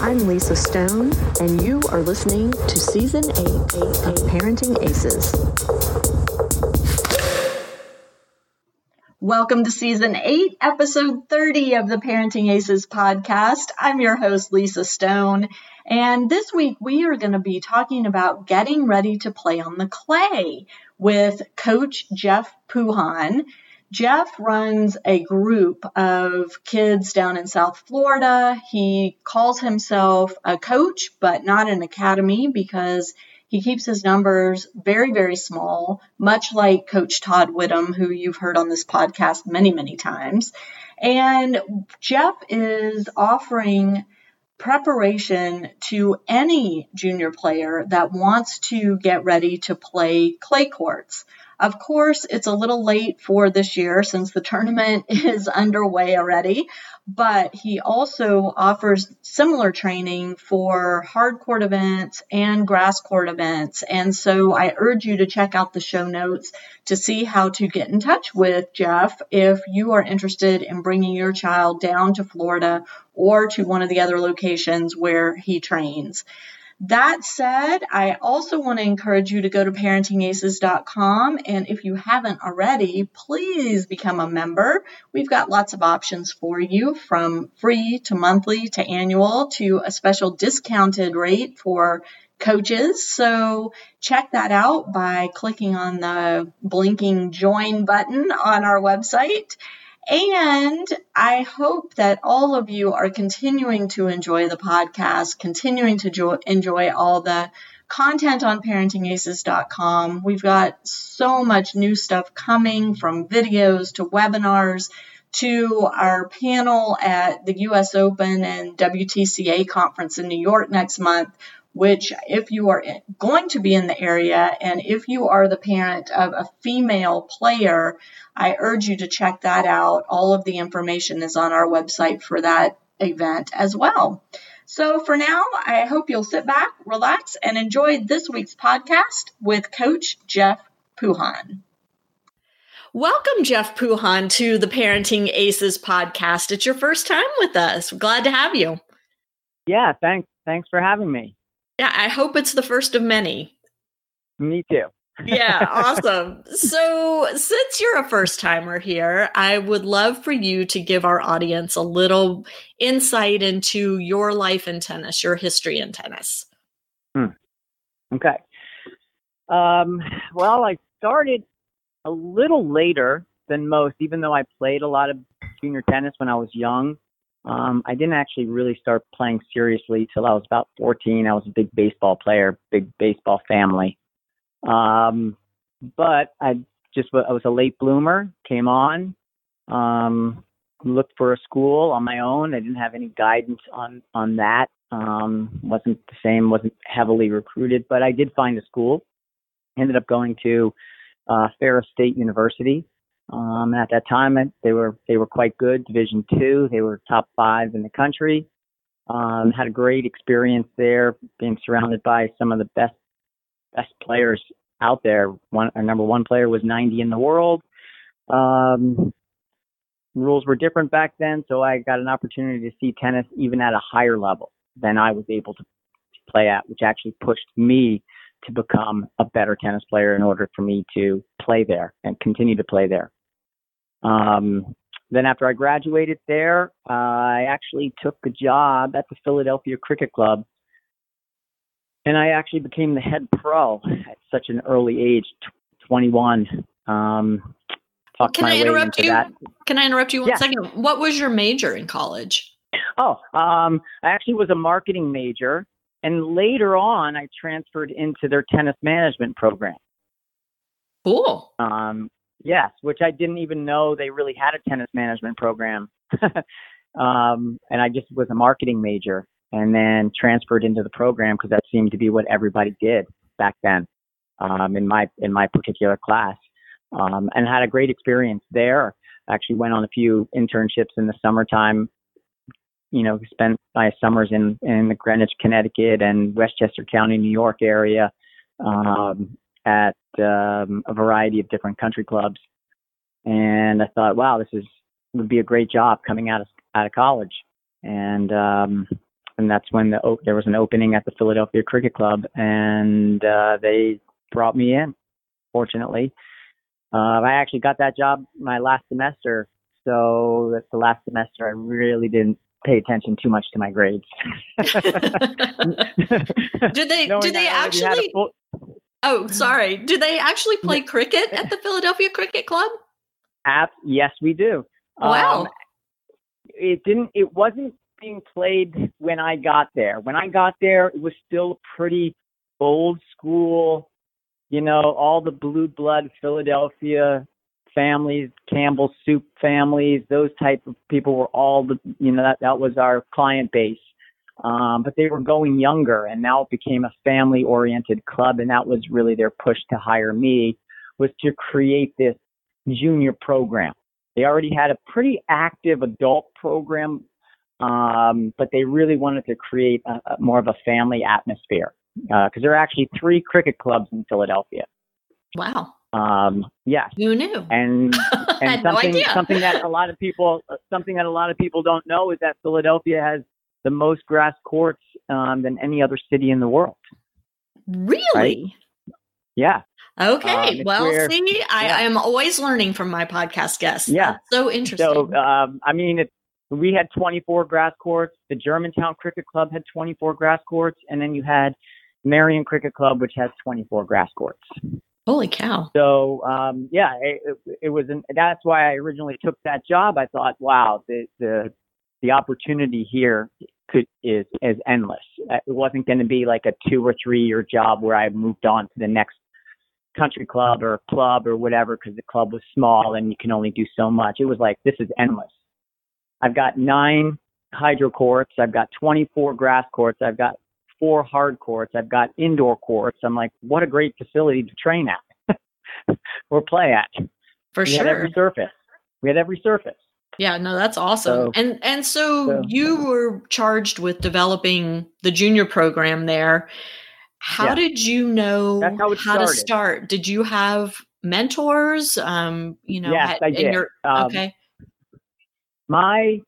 I'm Lisa Stone, and you are listening to Season 8 of Parenting Aces. Welcome to Season 8, Episode 30 of the Parenting Aces podcast. I'm your host, Lisa Stone, and this week we are going to be talking about getting ready to play on the clay with Coach Jeff Puhan. Jeff runs a group of kids down in South Florida. He calls himself a coach, but not an academy because he keeps his numbers very, very small, much like Coach Todd Widom, who you've heard on this podcast many, many times. And Jeff is offering preparation to any junior player that wants to get ready to play clay courts. Of course, it's a little late for this year since the tournament is underway already, but he also offers similar training for hard court events and grass court events. And so I urge you to check out the show notes to see how to get in touch with Jeff if you are interested in bringing your child down to Florida or to one of the other locations where he trains. That said, I also want to encourage you to go to parentingaces.com. And if you haven't already, please become a member. We've got lots of options for you from free to monthly to annual to a special discounted rate for coaches. So check that out by clicking on the blinking join button on our website. And I hope that all of you are continuing to enjoy the podcast, continuing to jo- enjoy all the content on parentingaces.com. We've got so much new stuff coming from videos to webinars to our panel at the US Open and WTCA conference in New York next month, which if you are going to be in the area and if you are the parent of a female player, I urge you to check that out. All of the information is on our website for that event as well. So for now, I hope you'll sit back, relax, and enjoy this week's podcast with Coach Jeff Puhan. Welcome, Jeff Puhan, to the Parenting Aces podcast. It's your first time with us. Glad to have you. Yeah, thanks. Thanks for having me. Yeah, I hope it's the first of many. Me too. yeah, awesome. So, since you're a first timer here, I would love for you to give our audience a little insight into your life in tennis, your history in tennis. Hmm. Okay. Um, well, I started a little later than most, even though I played a lot of junior tennis when I was young. Um, I didn't actually really start playing seriously till I was about 14. I was a big baseball player, big baseball family. Um, but I just I was a late bloomer, came on, um, looked for a school on my own. I didn't have any guidance on on that. Um, wasn't the same, wasn't heavily recruited, but I did find a school. Ended up going to uh, Ferris State University, um, at that time, they were they were quite good. Division two, they were top five in the country. Um, had a great experience there, being surrounded by some of the best best players out there. One, our number one player was 90 in the world. Um, rules were different back then, so I got an opportunity to see tennis even at a higher level than I was able to play at, which actually pushed me to become a better tennis player in order for me to play there and continue to play there. Um, then after I graduated there, uh, I actually took a job at the Philadelphia Cricket Club, and I actually became the head pro at such an early age, 21. Um, Can I interrupt you? That. Can I interrupt you one yeah. second? What was your major in college? Oh, um, I actually was a marketing major, and later on, I transferred into their tennis management program. Cool. Um, Yes, which I didn't even know they really had a tennis management program. um, and I just was a marketing major and then transferred into the program because that seemed to be what everybody did back then um, in my in my particular class. Um, and had a great experience there. Actually went on a few internships in the summertime. You know, spent my summers in in the Greenwich, Connecticut, and Westchester County, New York area. Um, at um, a variety of different country clubs, and I thought, wow, this is would be a great job coming out of out of college. And um, and that's when the there was an opening at the Philadelphia Cricket Club, and uh, they brought me in. Fortunately, uh, I actually got that job my last semester, so that's the last semester I really didn't pay attention too much to my grades. do they? do they actually? Full, oh, sorry. Do they actually play cricket at the Philadelphia Cricket Club? App, yes, we do. Wow. Um, it didn't. It wasn't being played when I got there. When I got there, it was still pretty old school. You know, all the blue blood Philadelphia families, Campbell soup families, those type of people were all the. You know, that that was our client base. Um, but they were going younger, and now it became a family-oriented club, and that was really their push to hire me was to create this junior program. They already had a pretty active adult program, um, but they really wanted to create a, a more of a family atmosphere because uh, there are actually three cricket clubs in Philadelphia. Wow. Um, yes. Who knew? And and something no something that a lot of people something that a lot of people don't know is that Philadelphia has the most grass courts um, than any other city in the world. Really? Right? Yeah. Okay. Um, well, where, see, I, yeah. am always learning from my podcast guests. Yeah. That's so interesting. So, um, I mean, it's, we had 24 grass courts. The Germantown Cricket Club had 24 grass courts. And then you had Merion Cricket Club, which has 24 grass courts. Holy cow. So, um, yeah, it, it, it was, an, that's why I originally took that job. I thought, wow, the, the, the opportunity here could, is, is endless. Uh, it wasn't going to be like a two or three year job where I moved on to the next country club or club or whatever because the club was small and you can only do so much. It was like, this is endless. I've got nine hydro courts. I've got 24 grass courts. I've got four hard courts. I've got indoor courts. I'm like, what a great facility to train at or play at. For sure. we sure. Had every surface. We had every surface. Yeah, no, that's awesome. So, and and so, so you were charged with developing the junior program there. How yeah. did you know how, how to start? Did you have mentors? Um, you know, yes, I did. Your, um, okay. My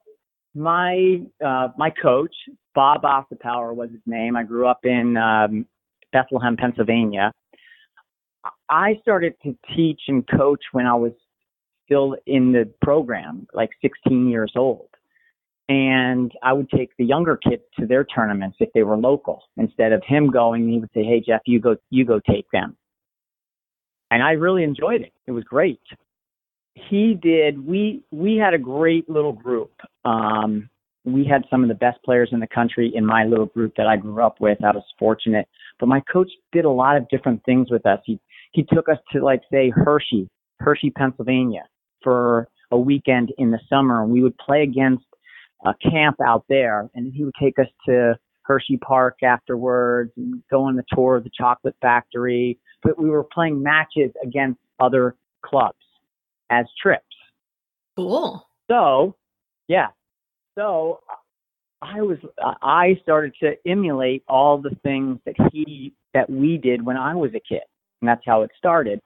my uh, my coach, Bob Osterpower was his name. I grew up in um, Bethlehem, Pennsylvania. I started to teach and coach when I was still in the program, like 16 years old and I would take the younger kids to their tournaments if they were local. Instead of him going, he would say, "Hey Jeff, you go, you go take them." And I really enjoyed it. It was great. He did. We we had a great little group. Um, we had some of the best players in the country in my little group that I grew up with. I was fortunate, but my coach did a lot of different things with us. He he took us to like say Hershey, Hershey, Pennsylvania, for a weekend in the summer, and we would play against a camp out there, and he would take us to Hershey Park afterwards and go on the tour of the chocolate factory. But we were playing matches against other clubs as trips. Cool. So, yeah. So I was I started to emulate all the things that he that we did when I was a kid. And that's how it started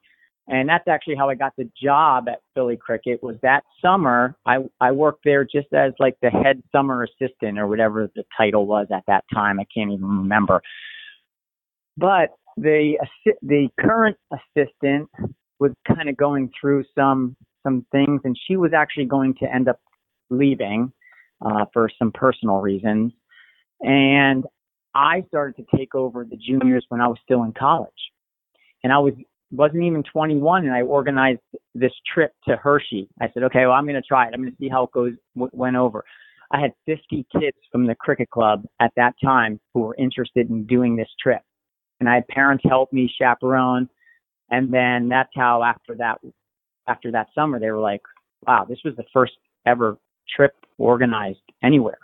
and that's actually how I got the job at Philly Cricket. Was that summer I I worked there just as like the head summer assistant or whatever the title was at that time. I can't even remember. But the the current assistant was kind of going through some some things, and she was actually going to end up leaving uh, for some personal reasons. And I started to take over the juniors when I was still in college. And I was wasn't even 21 and I organized this trip to Hershey. I said, okay, well, I'm going to try it. I'm going to see how it goes, w- went over. I had 50 kids from the cricket club at that time who were interested in doing this trip. And I had parents help me chaperone. And then that's how after that, after that summer, they were like, wow, this was the first ever trip organized anywhere.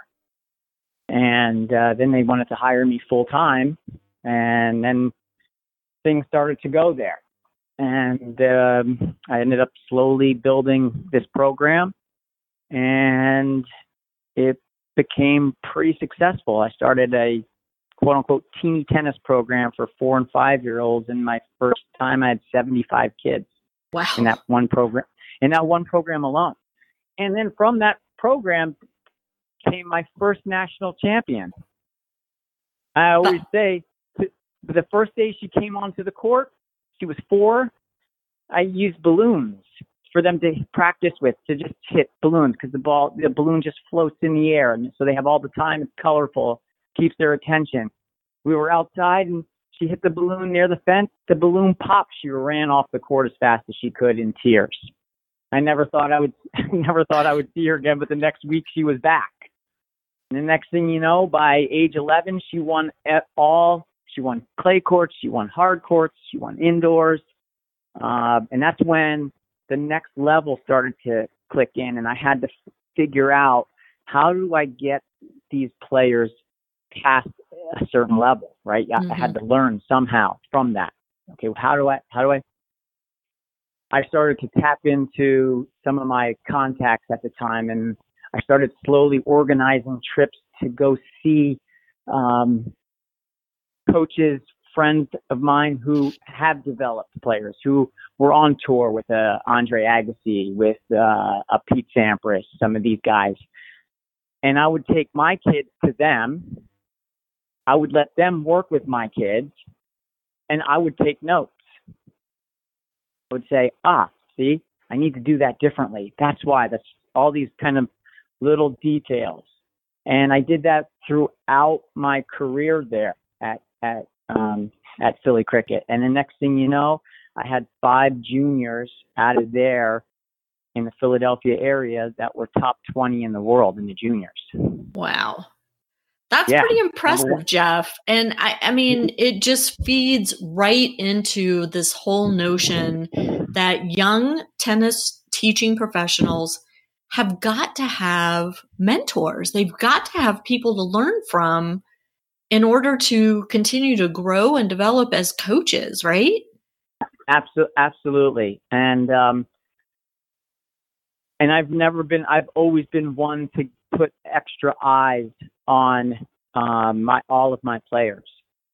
And uh, then they wanted to hire me full time. And then things started to go there and um, I ended up slowly building this program, and it became pretty successful. I started a quote unquote teeny tennis program for four and five year olds, and my first time I had 75 kids. Wow! In that one program, in that one program alone, and then from that program came my first national champion. I always say the first day she came onto the court, she was four. I used balloons for them to practice with to just hit balloons because the ball the balloon just floats in the air and so they have all the time it's colorful keeps their attention. We were outside and she hit the balloon near the fence. The balloon popped. She ran off the court as fast as she could in tears. I never thought i would never thought i would see her again but the next week she was back. And the next thing you know by age 11 she won all she won clay courts she won hard courts she won indoors uh, and that's when the next level started to click in, and I had to figure out how do I get these players past a certain level, right? Mm-hmm. I had mm-hmm. to learn somehow from that. Okay, how do I how do I I started to tap into some of my contacts at the time and I started slowly organizing trips to go see um, coaches friends of mine who have developed players who were on tour with uh, Andre Agassi, with uh, a Pete Sampras, some of these guys. And I would take my kids to them. I would let them work with my kids, and I would take notes. I would say, ah, see, I need to do that differently. That's why. That's all these kind of little details. And I did that throughout my career there at, at um, at Philly Cricket. And the next thing you know, I had five juniors out of there in the Philadelphia area that were top 20 in the world in the juniors. Wow. That's yeah. pretty impressive, Jeff. And I, I mean, it just feeds right into this whole notion that young tennis teaching professionals have got to have mentors. They've got to have people to learn from in order to continue to grow and develop as coaches, right? Absolutely, absolutely. And um, and I've never been. I've always been one to put extra eyes on um, my all of my players.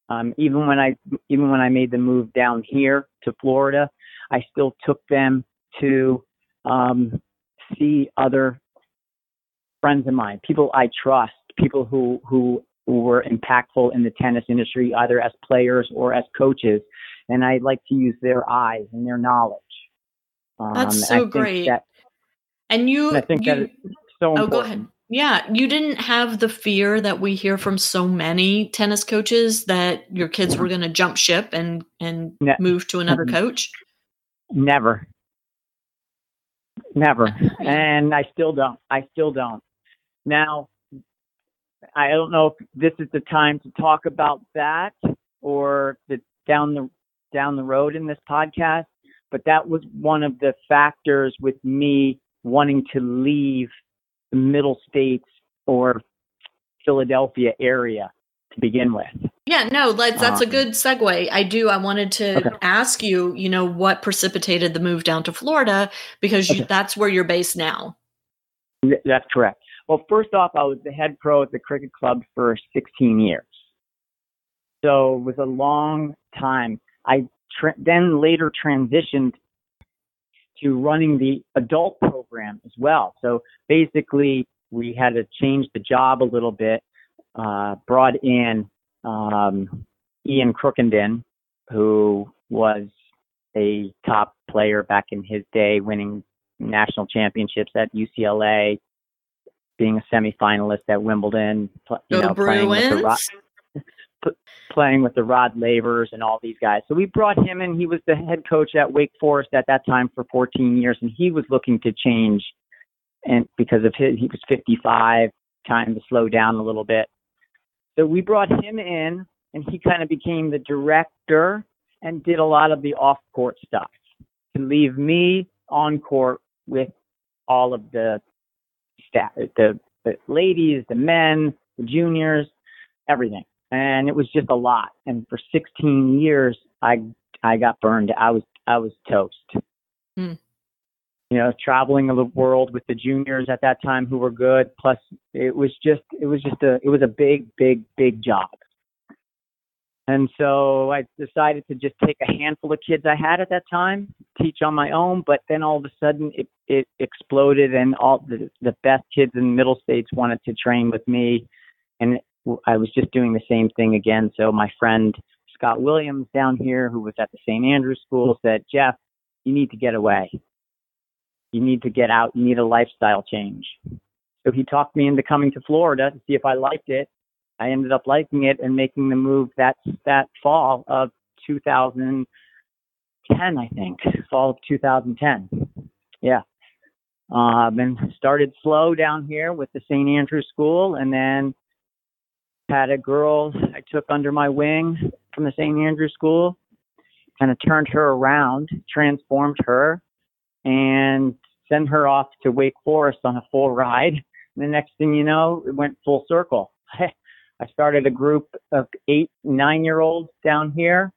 Um, even when I even when I made the move down here to Florida, I still took them to um, see other friends of mine, people I trust, people who who who were impactful in the tennis industry, either as players or as coaches. And I like to use their eyes and their knowledge. Um, That's so great. That, and you, and I think you, that is so important. Oh, go ahead. Yeah, you didn't have the fear that we hear from so many tennis coaches that your kids were going to jump ship and and ne- move to another coach. Never, never, and I still don't. I still don't. Now, I don't know if this is the time to talk about that or the down the down the road in this podcast, but that was one of the factors with me wanting to leave the middle states or Philadelphia area to begin with. Yeah, no, that's that's um, a good segue. I do. I wanted to okay. ask you, you know, what precipitated the move down to Florida because you, okay. that's where you're based now. That's correct. Well, first off, I was the head pro at the cricket club for 16 years. So it was a long time. I tra- then later transitioned to running the adult program as well. So basically, we had to change the job a little bit, uh, brought in um, Ian Crookenden, who was a top player back in his day, winning national championships at UCLA, being a semifinalist at Wimbledon, you know, playing with the Rod, playing with the Rod Lavers and all these guys. So we brought him in. He was the head coach at Wake Forest at that time for 14 years, and he was looking to change, and because of his, he was 55, time to slow down a little bit. So we brought him in, and he kind of became the director and did a lot of the off-court stuff to leave me on court with all of the staff, the, the ladies, the men, the juniors, everything. And it was just a lot. And for 16 years, I I got burned. I was I was toast. Mm. You know, traveling the world with the juniors at that time who were good. Plus, it was just it was just a it was a big big big job. And so I decided to just take a handful of kids I had at that time, teach on my own, but then all of a sudden it, it exploded and all the, the best kids in the middle states wanted to train with me. And I was just doing the same thing again. So my friend Scott Williams down here, who was at the St. Andrews School, said, Jeff, you need to get away. You need to get out. You need a lifestyle change. So he talked me into coming to Florida to see if I liked it. I ended up liking it and making the move that that fall of 2010, I think, fall of 2010. Yeah. Um, and started slow down here with the St. Andrews School, and then had a girl I took under my wing from the St. Andrews School, kind of turned her around, transformed her, and sent her off to Wake Forest on a full ride. And the next thing you know, it went full circle. I started a group of eight, nine year olds down here,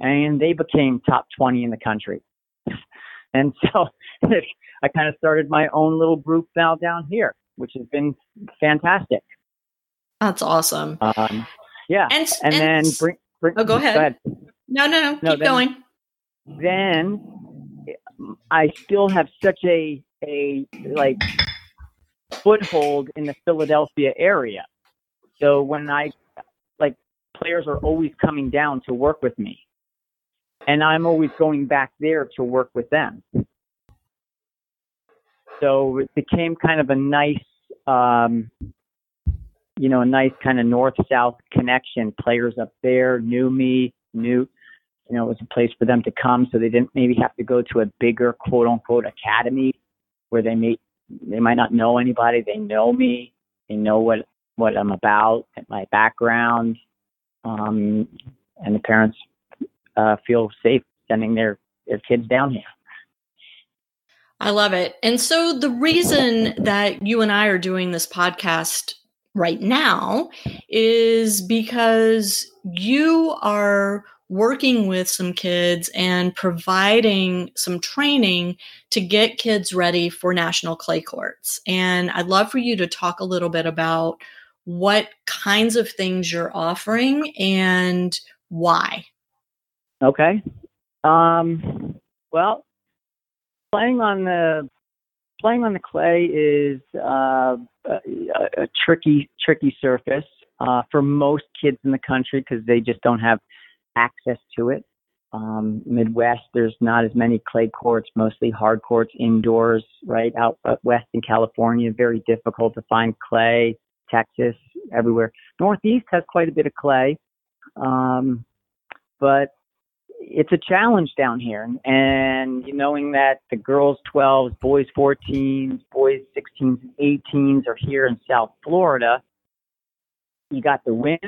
and they became top 20 in the country. and so I kind of started my own little group now down here, which has been fantastic. That's awesome. Um, yeah. And, and, and then bring, bring, oh, go ahead. go ahead. No, no, no. Keep no, then, going. Then I still have such a, a like foothold in the Philadelphia area. So when I, like, players are always coming down to work with me. And I'm always going back there to work with them. So it became kind of a nice, um, you know, a nice kind of north south connection. Players up there knew me, knew, you know, it was a place for them to come so they didn't maybe have to go to a bigger quote unquote academy where they may, they might not know anybody. They know me. They know what, what I'm about, my background. Um, and the parents, uh, feel safe sending their, their kids down here. I love it. And so the reason that you and I are doing this podcast right now is because you are working with some kids and providing some training to get kids ready for national clay courts. And I'd love for you to talk a little bit about what kinds of things you're offering and why. Okay. Um, well, playing on the playing on the clay is uh, a, a, tricky, tricky surface uh, for most kids in the country because they just don't have access to it. Um, Midwest, there's not as many clay courts, mostly hard courts indoors, right? Out, out west in California, very difficult to find clay. Texas, everywhere. Northeast has quite a bit of clay, um, but it's a challenge down here. And knowing that the girls 12s, boys 14s, boys 16s, and 18s are here in South Florida, you got the wind,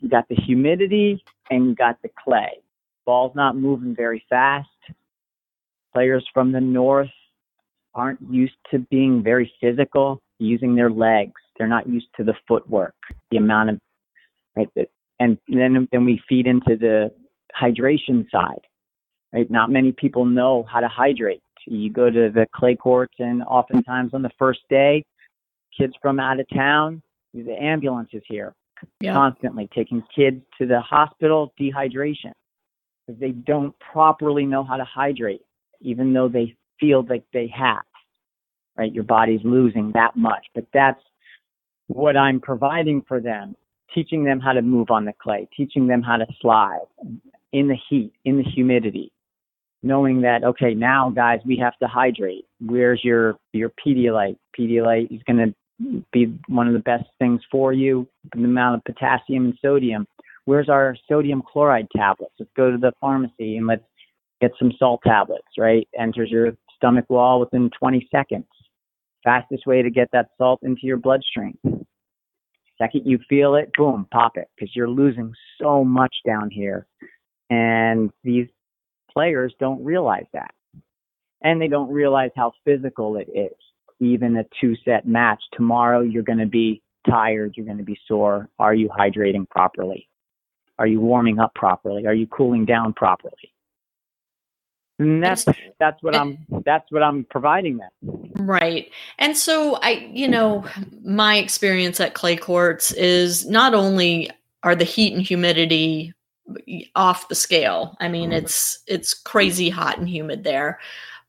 you got the humidity, and you got the clay. Ball's not moving very fast. Players from the north aren't used to being very physical, using their legs. They're not used to the footwork, the amount of right. And then then we feed into the hydration side. Right? Not many people know how to hydrate. You go to the clay courts, and oftentimes on the first day, kids from out of town, the ambulances here yeah. constantly taking kids to the hospital dehydration because they don't properly know how to hydrate, even though they feel like they have. Right? Your body's losing that much, but that's what I'm providing for them, teaching them how to move on the clay, teaching them how to slide, in the heat, in the humidity, knowing that okay, now guys, we have to hydrate. Where's your your Pedialyte? Pedialyte is going to be one of the best things for you. The amount of potassium and sodium. Where's our sodium chloride tablets? Let's go to the pharmacy and let's get some salt tablets. Right, enters your stomach wall within 20 seconds. Fastest way to get that salt into your bloodstream. Second you feel it, boom, pop it, because you're losing so much down here and these players don't realize that. And they don't realize how physical it is. Even a two set match, tomorrow you're going to be tired, you're going to be sore. Are you hydrating properly? Are you warming up properly? Are you cooling down properly? And that's that's what I'm that's what I'm providing them. Right. And so I you know, my experience at clay courts is not only are the heat and humidity off the scale. I mean, mm-hmm. it's it's crazy hot and humid there.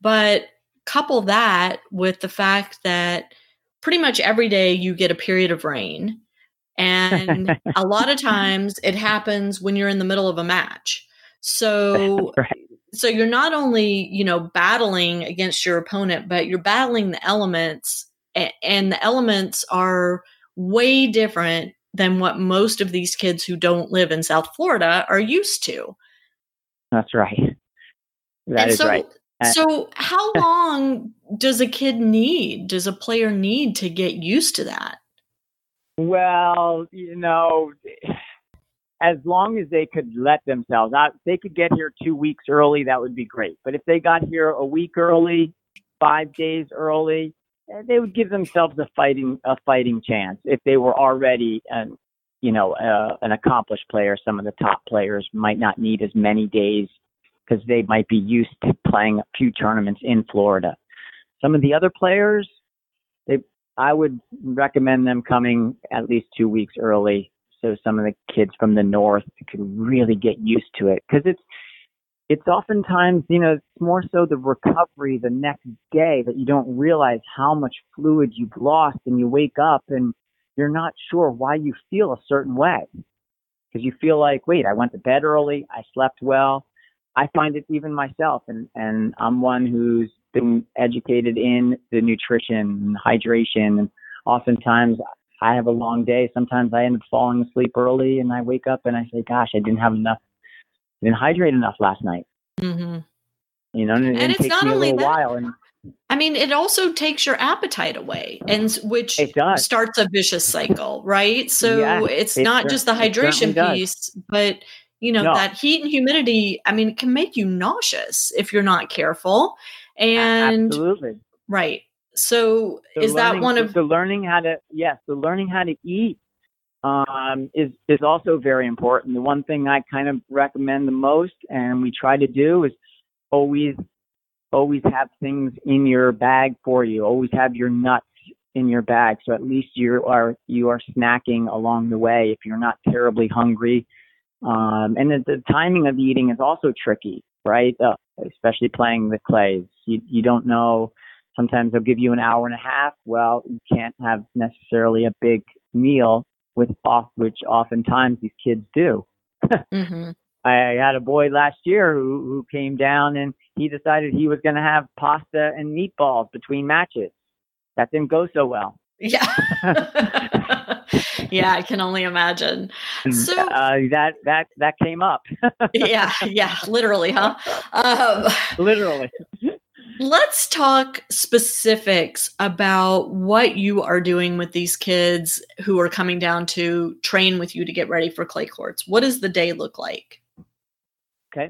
But couple that with the fact that pretty much every day you get a period of rain And a lot of times it happens when you're in the middle of a match. So right. So you're not only, you know, battling against your opponent, but you're battling the elements and the elements are way different than what most of these kids who don't live in South Florida are used to. That's right. That and is so, right. Uh, so, how long does a kid need? Does a player need to get used to that? Well, you know, as long as they could let themselves out, if they could get here two weeks early, that would be great. But if they got here a week early, five days early, eh, they would give themselves a fighting a fighting chance if they were already an you know uh, an accomplished player. Some of the top players might not need as many days because they might be used to playing a few tournaments in Florida. Some of the other players, they I would recommend them coming at least two weeks early so some of the kids from the north could really get used to it. Because it's it's oftentimes you know it's more so the recovery the next day that you don't realize how much fluid you've lost and you wake up and you're not sure why you feel a certain way. Because you feel like wait i went to bed early. I slept well. I find it even myself and and i'm one who's been educated in the nutrition and hydration and oftentimes I have a long day. Sometimes I end up falling asleep early and I wake up and I say, gosh, I didn't have enough, didn't hydrate enough last night. Mm-hmm. You know, and, and, and it takes me a little that, while. And I mean, it also takes your appetite away, and which starts a vicious cycle, right? So it's it not just the hydration piece, but you know no. that heat and humidity. I mean, it can make you nauseous if you're not careful. And absolutely right. So the is learning, that one of the learning how to yes, the learning how to eat um, is is also very important. The one thing I kind of recommend the most, and we try to do, is always always have things in your bag for you. Always have your nuts in your bag, so at least you are you are snacking along the way if you're not terribly hungry. Um, and the, the timing of eating is also tricky, right? Uh, especially playing the clays. You you don't know Sometimes they'll give you an hour and a half. Well, you can't have necessarily a big meal with off, which oftentimes these kids do. mm-hmm. I had a boy last year who, who came down and he decided he was going to have pasta and meatballs between matches. That didn't go so well. Yeah. yeah, I can only imagine. So uh, that that that came up. yeah, yeah, literally, huh? Um, literally. Let's talk specifics about what you are doing with these kids who are coming down to train with you to get ready for clay courts. What does the day look like? Okay.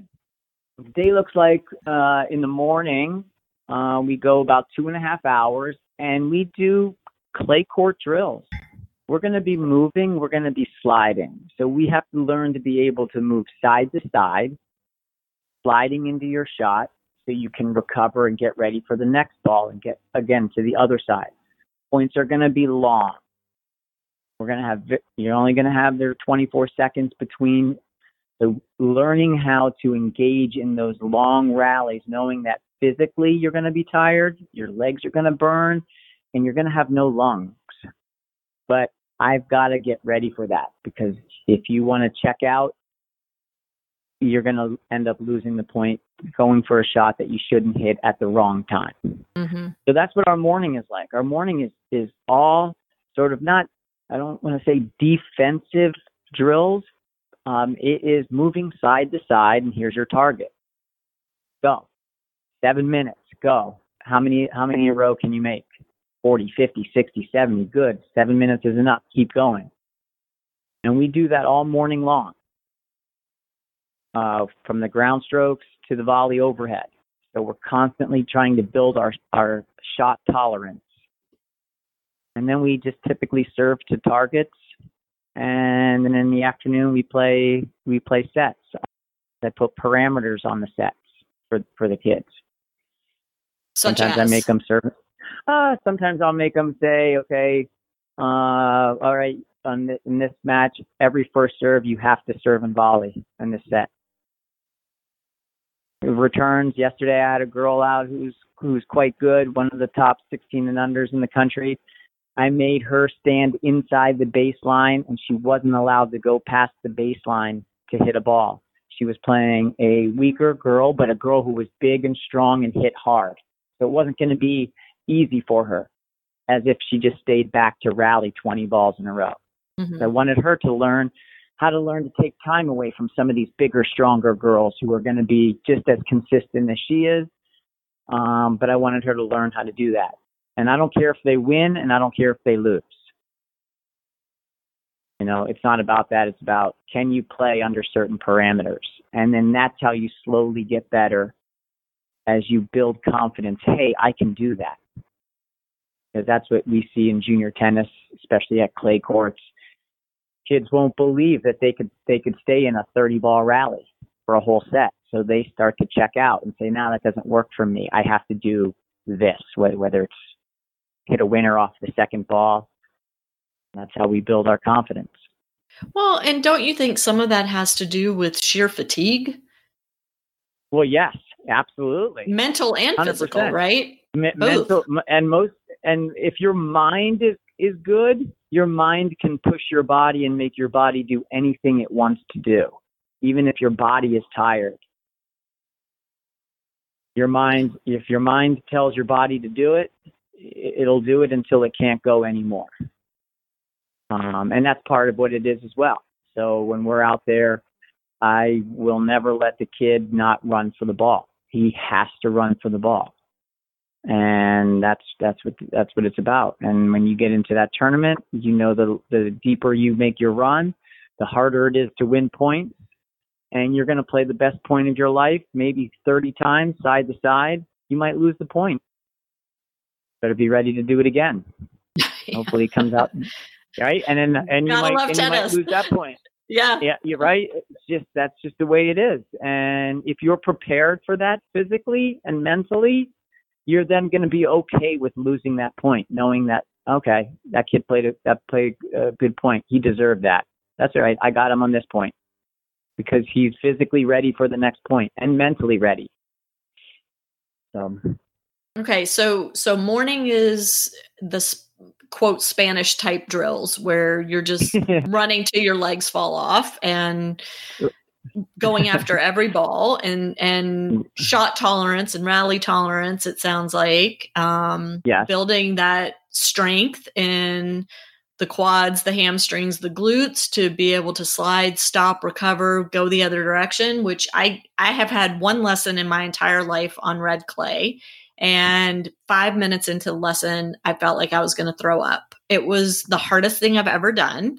The day looks like uh, in the morning, uh, we go about two and a half hours and we do clay court drills. We're going to be moving, we're going to be sliding. So we have to learn to be able to move side to side, sliding into your shot, so you can recover and get ready for the next ball and get again to the other side. Points are going to be long. We're going to have, you're only going to have their 24 seconds between. So learning how to engage in those long rallies, knowing that physically you're going to be tired, your legs are going to burn, and you're going to have no lungs. But I've got to get ready for that because if you want to check out, you're going to end up losing the point going for a shot that you shouldn't hit at the wrong time. Mm-hmm. So that's what our morning is like. Our morning is is all sort of not I don't want to say defensive drills. Um, it is moving side to side, and here's your target. Go. Seven minutes. Go. How many how many in a row can you make? 40, 50, 60, 70. Good. Seven minutes is enough. Keep going. And we do that all morning long uh, from the ground strokes to the volley overhead. So we're constantly trying to build our, our shot tolerance. And then we just typically serve to targets. And then in the afternoon we play we play sets. I put parameters on the sets for for the kids. Such sometimes as? I make them serve. Uh, sometimes I'll make them say, okay, uh, all right, on the, in this match, every first serve you have to serve and volley in this set returns. Yesterday, I had a girl out who's who's quite good, one of the top 16 and unders in the country. I made her stand inside the baseline and she wasn't allowed to go past the baseline to hit a ball. She was playing a weaker girl, but a girl who was big and strong and hit hard. So it wasn't going to be easy for her as if she just stayed back to rally 20 balls in a row. Mm-hmm. So I wanted her to learn how to learn to take time away from some of these bigger, stronger girls who are going to be just as consistent as she is. Um, but I wanted her to learn how to do that. And I don't care if they win and I don't care if they lose. You know, it's not about that. It's about can you play under certain parameters? And then that's how you slowly get better as you build confidence. Hey, I can do that. Because that's what we see in junior tennis, especially at clay courts. Kids won't believe that they could they could stay in a 30 ball rally for a whole set. So they start to check out and say, "Now that doesn't work for me. I have to do this." Whether it's hit a winner off the second ball. That's how we build our confidence. Well, and don't you think some of that has to do with sheer fatigue? Well, yes, absolutely. Mental and 100%. physical, right? Me- mental and most and if your mind is is good, your mind can push your body and make your body do anything it wants to do, even if your body is tired. Your mind, if your mind tells your body to do it, it'll do it until it can't go anymore. Um, and that's part of what it is as well. So when we're out there, I will never let the kid not run for the ball. He has to run for the ball. And that's that's what that's what it's about. And when you get into that tournament, you know the the deeper you make your run, the harder it is to win points. And you're going to play the best point of your life, maybe 30 times side to side. You might lose the point better be ready to do it again. yeah. Hopefully, it comes out right, and then and you, might, and you might lose that point. yeah, yeah, you're right. It's just that's just the way it is. And if you're prepared for that physically and mentally, you're then going to be okay with losing that point, knowing that okay, that kid played a, that played a good point. He deserved that. That's all right. I got him on this point because he's physically ready for the next point and mentally ready. So Okay, so so morning is the quote Spanish type drills where you're just running till your legs fall off and uh, going after every ball and and mm. shot tolerance and rally tolerance it sounds like um yeah. building that strength in the quads the hamstrings the glutes to be able to slide stop recover go the other direction which i i have had one lesson in my entire life on red clay and five minutes into the lesson, I felt like I was going to throw up. It was the hardest thing I've ever done.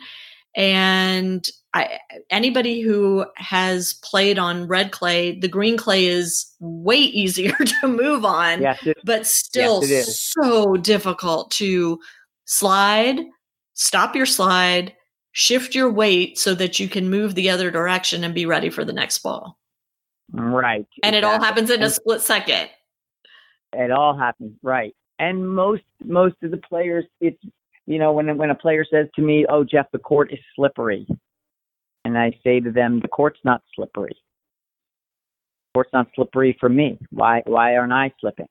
And I, anybody who has played on red clay, the green clay is way easier to move on, yes, it, but still yes, so difficult to slide, stop your slide, shift your weight so that you can move the other direction and be ready for the next ball. Right. And exactly. it all happens in a split second. It all happens right. And most most of the players, it's you know when when a player says to me, "Oh, Jeff, the court is slippery," and I say to them, "The court's not slippery. The court's not slippery for me. Why why aren't I slipping?"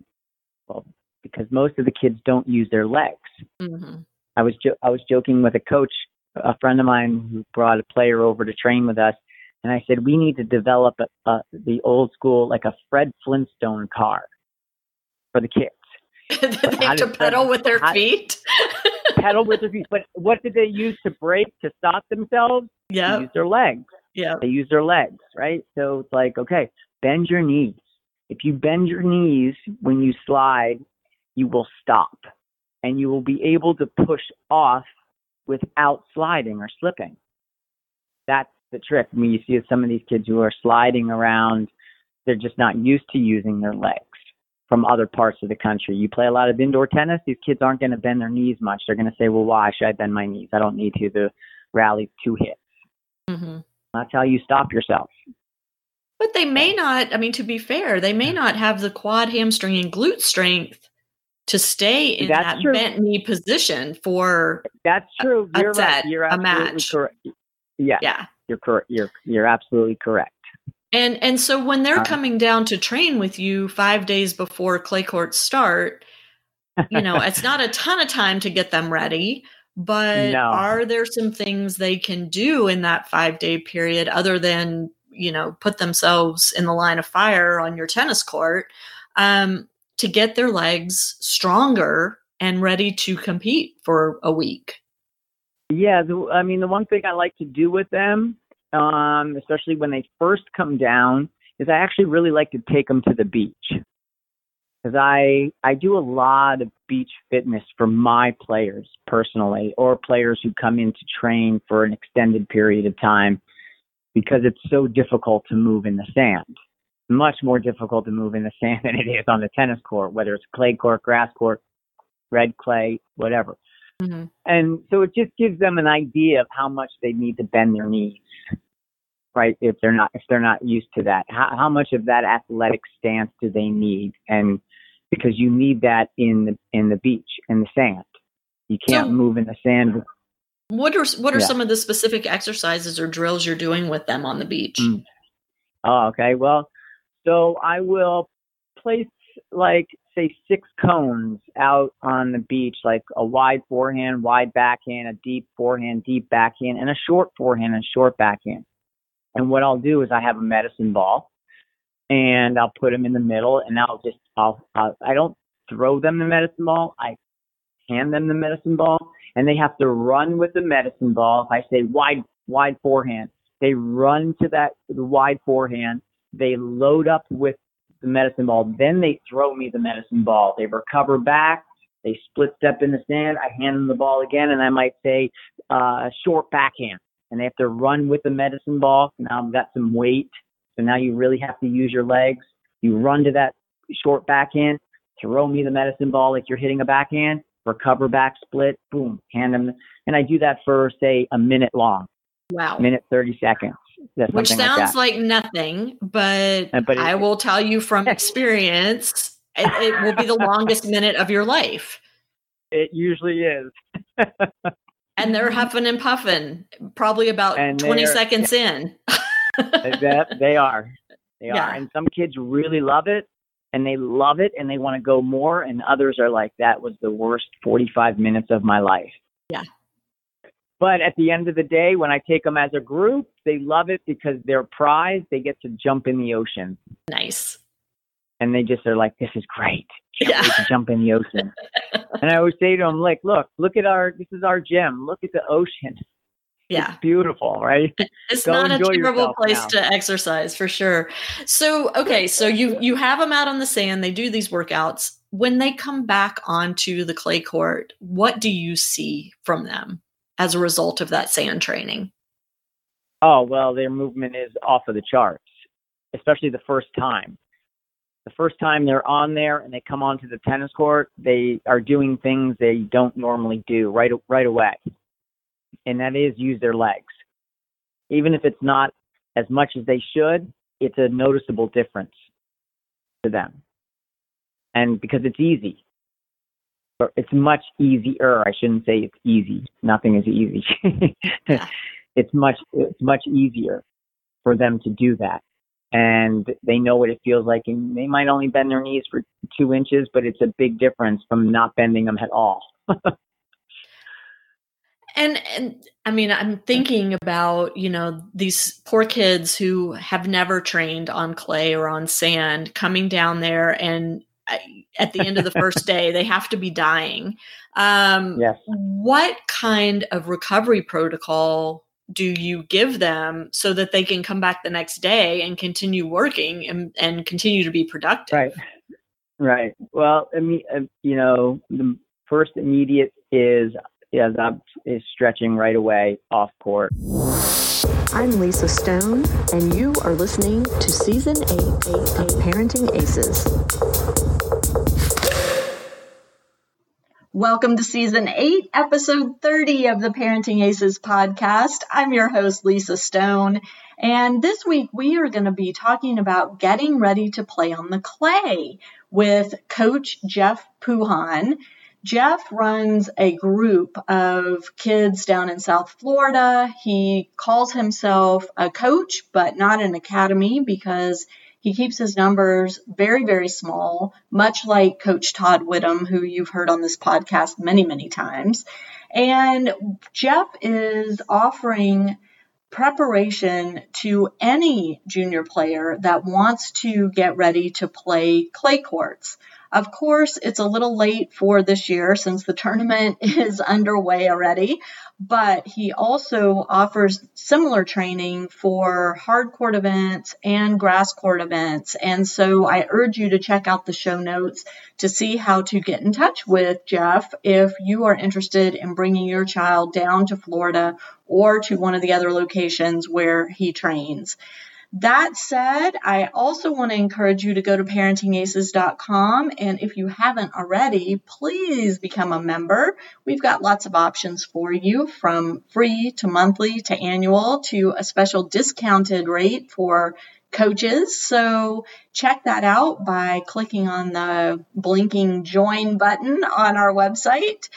Well, because most of the kids don't use their legs. Mm-hmm. I was jo- I was joking with a coach, a friend of mine who brought a player over to train with us, and I said we need to develop a, a, the old school like a Fred Flintstone car for the kids. they have to pedal with their feet. pedal with their feet. But what did they use to brake to stop themselves? Yeah. Use their legs. Yeah. They use their legs, right? So it's like, okay, bend your knees. If you bend your knees when you slide, you will stop and you will be able to push off without sliding or slipping. That's the trick. When you see some of these kids who are sliding around, they're just not used to using their legs from other parts of the country. You play a lot of indoor tennis, these kids aren't going to bend their knees much. They're going to say, well, why should I bend my knees? I don't need to. The rally two hits. Mm-hmm. That's how you stop yourself. But they may not, I mean, to be fair, they may not have the quad, hamstring, and glute strength to stay in That's that true. bent knee position for That's true. A, you're a set, right. You're a match. Correct. Yeah. Yeah. You're correct. You're you're absolutely correct. And and so when they're coming down to train with you five days before clay courts start, you know, it's not a ton of time to get them ready, but No. are there some things they can do in that five day period other than, you know, put themselves in the line of fire on your tennis court um, to get their legs stronger and ready to compete for a week? Yeah, the, I mean, the one thing I like to do with them, um, especially when they first come down, is I actually really like to take them to the beach. Because I I do a lot of beach fitness for my players personally, or players who come in to train for an extended period of time, because it's so difficult to move in the sand. Much more difficult to move in the sand than it is on the tennis court, whether it's clay court, grass court, red clay, whatever. Mm-hmm. And so it just gives them an idea of how much they need to bend their knees, right? If they're not if they're not used to that, how, how much of that athletic stance do they need? And because you need that in the in the beach in the sand, you can't So- move in the sand. What are what are Yeah. some of the specific exercises or drills you're doing with them on the beach? Mm. Oh, okay. Well, so I will place like say six cones out on the beach, like a wide forehand, wide backhand, a deep forehand, deep backhand, and a short forehand and short backhand. And what I'll do is I have a medicine ball, and I'll put them in the middle, and I'll just I'll, I'll I don't throw them the medicine ball. I hand them the medicine ball, and they have to run with the medicine ball. If I say wide wide forehand, they run to that wide forehand. They load up with the medicine ball. Then they throw me the medicine ball. They recover back. They split step in the sand. I hand them the ball again, and I might say uh, short backhand. And they have to run with the medicine ball. Now I've got some weight, so now you really have to use your legs. You run to that short backhand, throw me the medicine ball like you're hitting a backhand, recover back, split, boom, hand them. And I do that for say a minute long, Wow. minute thirty seconds. That's Which sounds like like, nothing, but, Uh, but it- I will tell you from experience, it, it will be the longest minute of your life. It usually is. And they're huffing and puffing, probably about And 20 they're- seconds in. that they are. They Yeah. are. And some kids really love it and they love it and they want to go more and others are like that was the worst 45 minutes of my life. Yeah. But at the end of the day when I take them as a group, they love it because they're prized, they get to jump in the ocean nice. and they just are like this is great. Can't Yeah. wait to jump in the ocean. and I always say to them like, look, look at our this is our gym. Look at the ocean. Yeah. It's beautiful, right? It's Go not a terrible place now. to exercise for sure. So, okay, so you you have them out on the sand, they do these workouts. When they come back onto the clay court, what do you see from them as a result of that sand training? Oh, well, their movement is off of the charts, especially the first time. The first time they're on there and they come onto the tennis court, they are doing things they don't normally do right right away. And that is use their legs. Even if it's not as much as they should, it's a noticeable difference to them. And because it's easy. It's much easier. I shouldn't say it's easy. Nothing is easy. Yeah. it's much it's much easier for them to do that and they know what it feels like and they might only bend their knees for two inches but it's a big difference from not bending them at all And and I mean, I'm thinking about, you know, these poor kids who have never trained on clay or on sand coming down there and at the end of the first day they have to be dying. Um yes what kind of recovery protocol do you give them so that they can come back the next day and continue working and, and continue to be productive? right right well i mean uh, you know the first immediate is is, uh, is stretching right away off court I'm Lisa Stone, and you are listening to Season 8 of Parenting Aces. Welcome to season eight, episode 30 of the Parenting Aces podcast. I'm your host, Lisa Stone. And this week we are going to be talking about getting ready to play on the clay with Coach Jeff Puhan. Jeff runs a group of kids down in South Florida. He calls himself a coach, but not an academy because He keeps his numbers very, very small, much like Coach Todd Widom, who you've heard on this podcast many, many times. And Jeff is offering preparation to any junior player that wants to get ready to play clay courts. Of course, it's a little late for this year since the tournament is underway already, but he also offers similar training for hard court events and grass court events. And so I urge you to check out the show notes to see how to get in touch with Jeff if you are interested in bringing your child down to Florida or to one of the other locations where he trains. That said, I also want to encourage you to go to parentingaces.com. And if you haven't already, please become a member. We've got lots of options for you from free to monthly to annual to a special discounted rate for coaches. So check that out by clicking on the blinking join button on our website.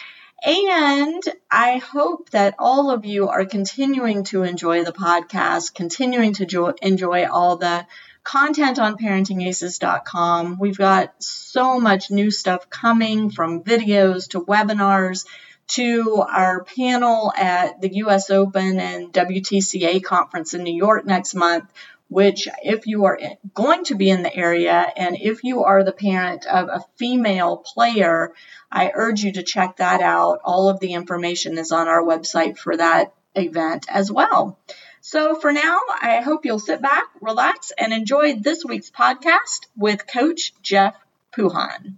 And I hope that all of you are continuing to enjoy the podcast, continuing to jo- enjoy all the content on parentingaces.com. We've got so much new stuff coming from videos to webinars to our panel at the US Open and WTCA conference in New York next month, which if you are going to be in the area and if you are the parent of a female player, I urge you to check that out. All of the information is on our website for that event as well. So for now, I hope you'll sit back, relax, and enjoy this week's podcast with Coach Jeff Puhan.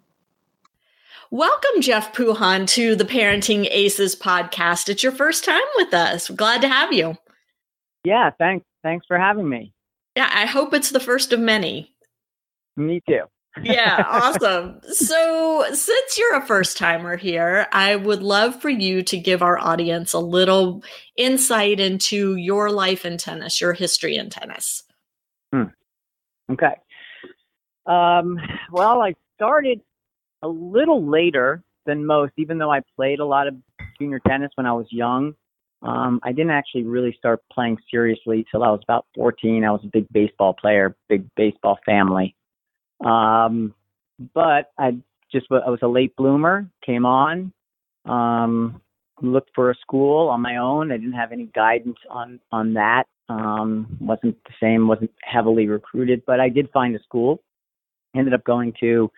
Welcome, Jeff Puhan, to the Parenting Aces podcast. It's your first time with us. Glad to have you. Yeah, thanks. Thanks for having me. Yeah, I hope it's the first of many. Me too yeah, awesome. So, since you're a first timer here, I would love for you to give our audience a little insight into your life in tennis, your history in tennis. Hmm. Okay. Um, well, I started a little later than most, even though I played a lot of junior tennis when I was young. Um, I didn't actually really start playing seriously till I was about 14. I was a big baseball player, big baseball family. Um, but I just I was a late bloomer, came on, um, looked for a school on my own. I didn't have any guidance on on that. Um, wasn't the same, wasn't heavily recruited, but I did find a school. Ended up going to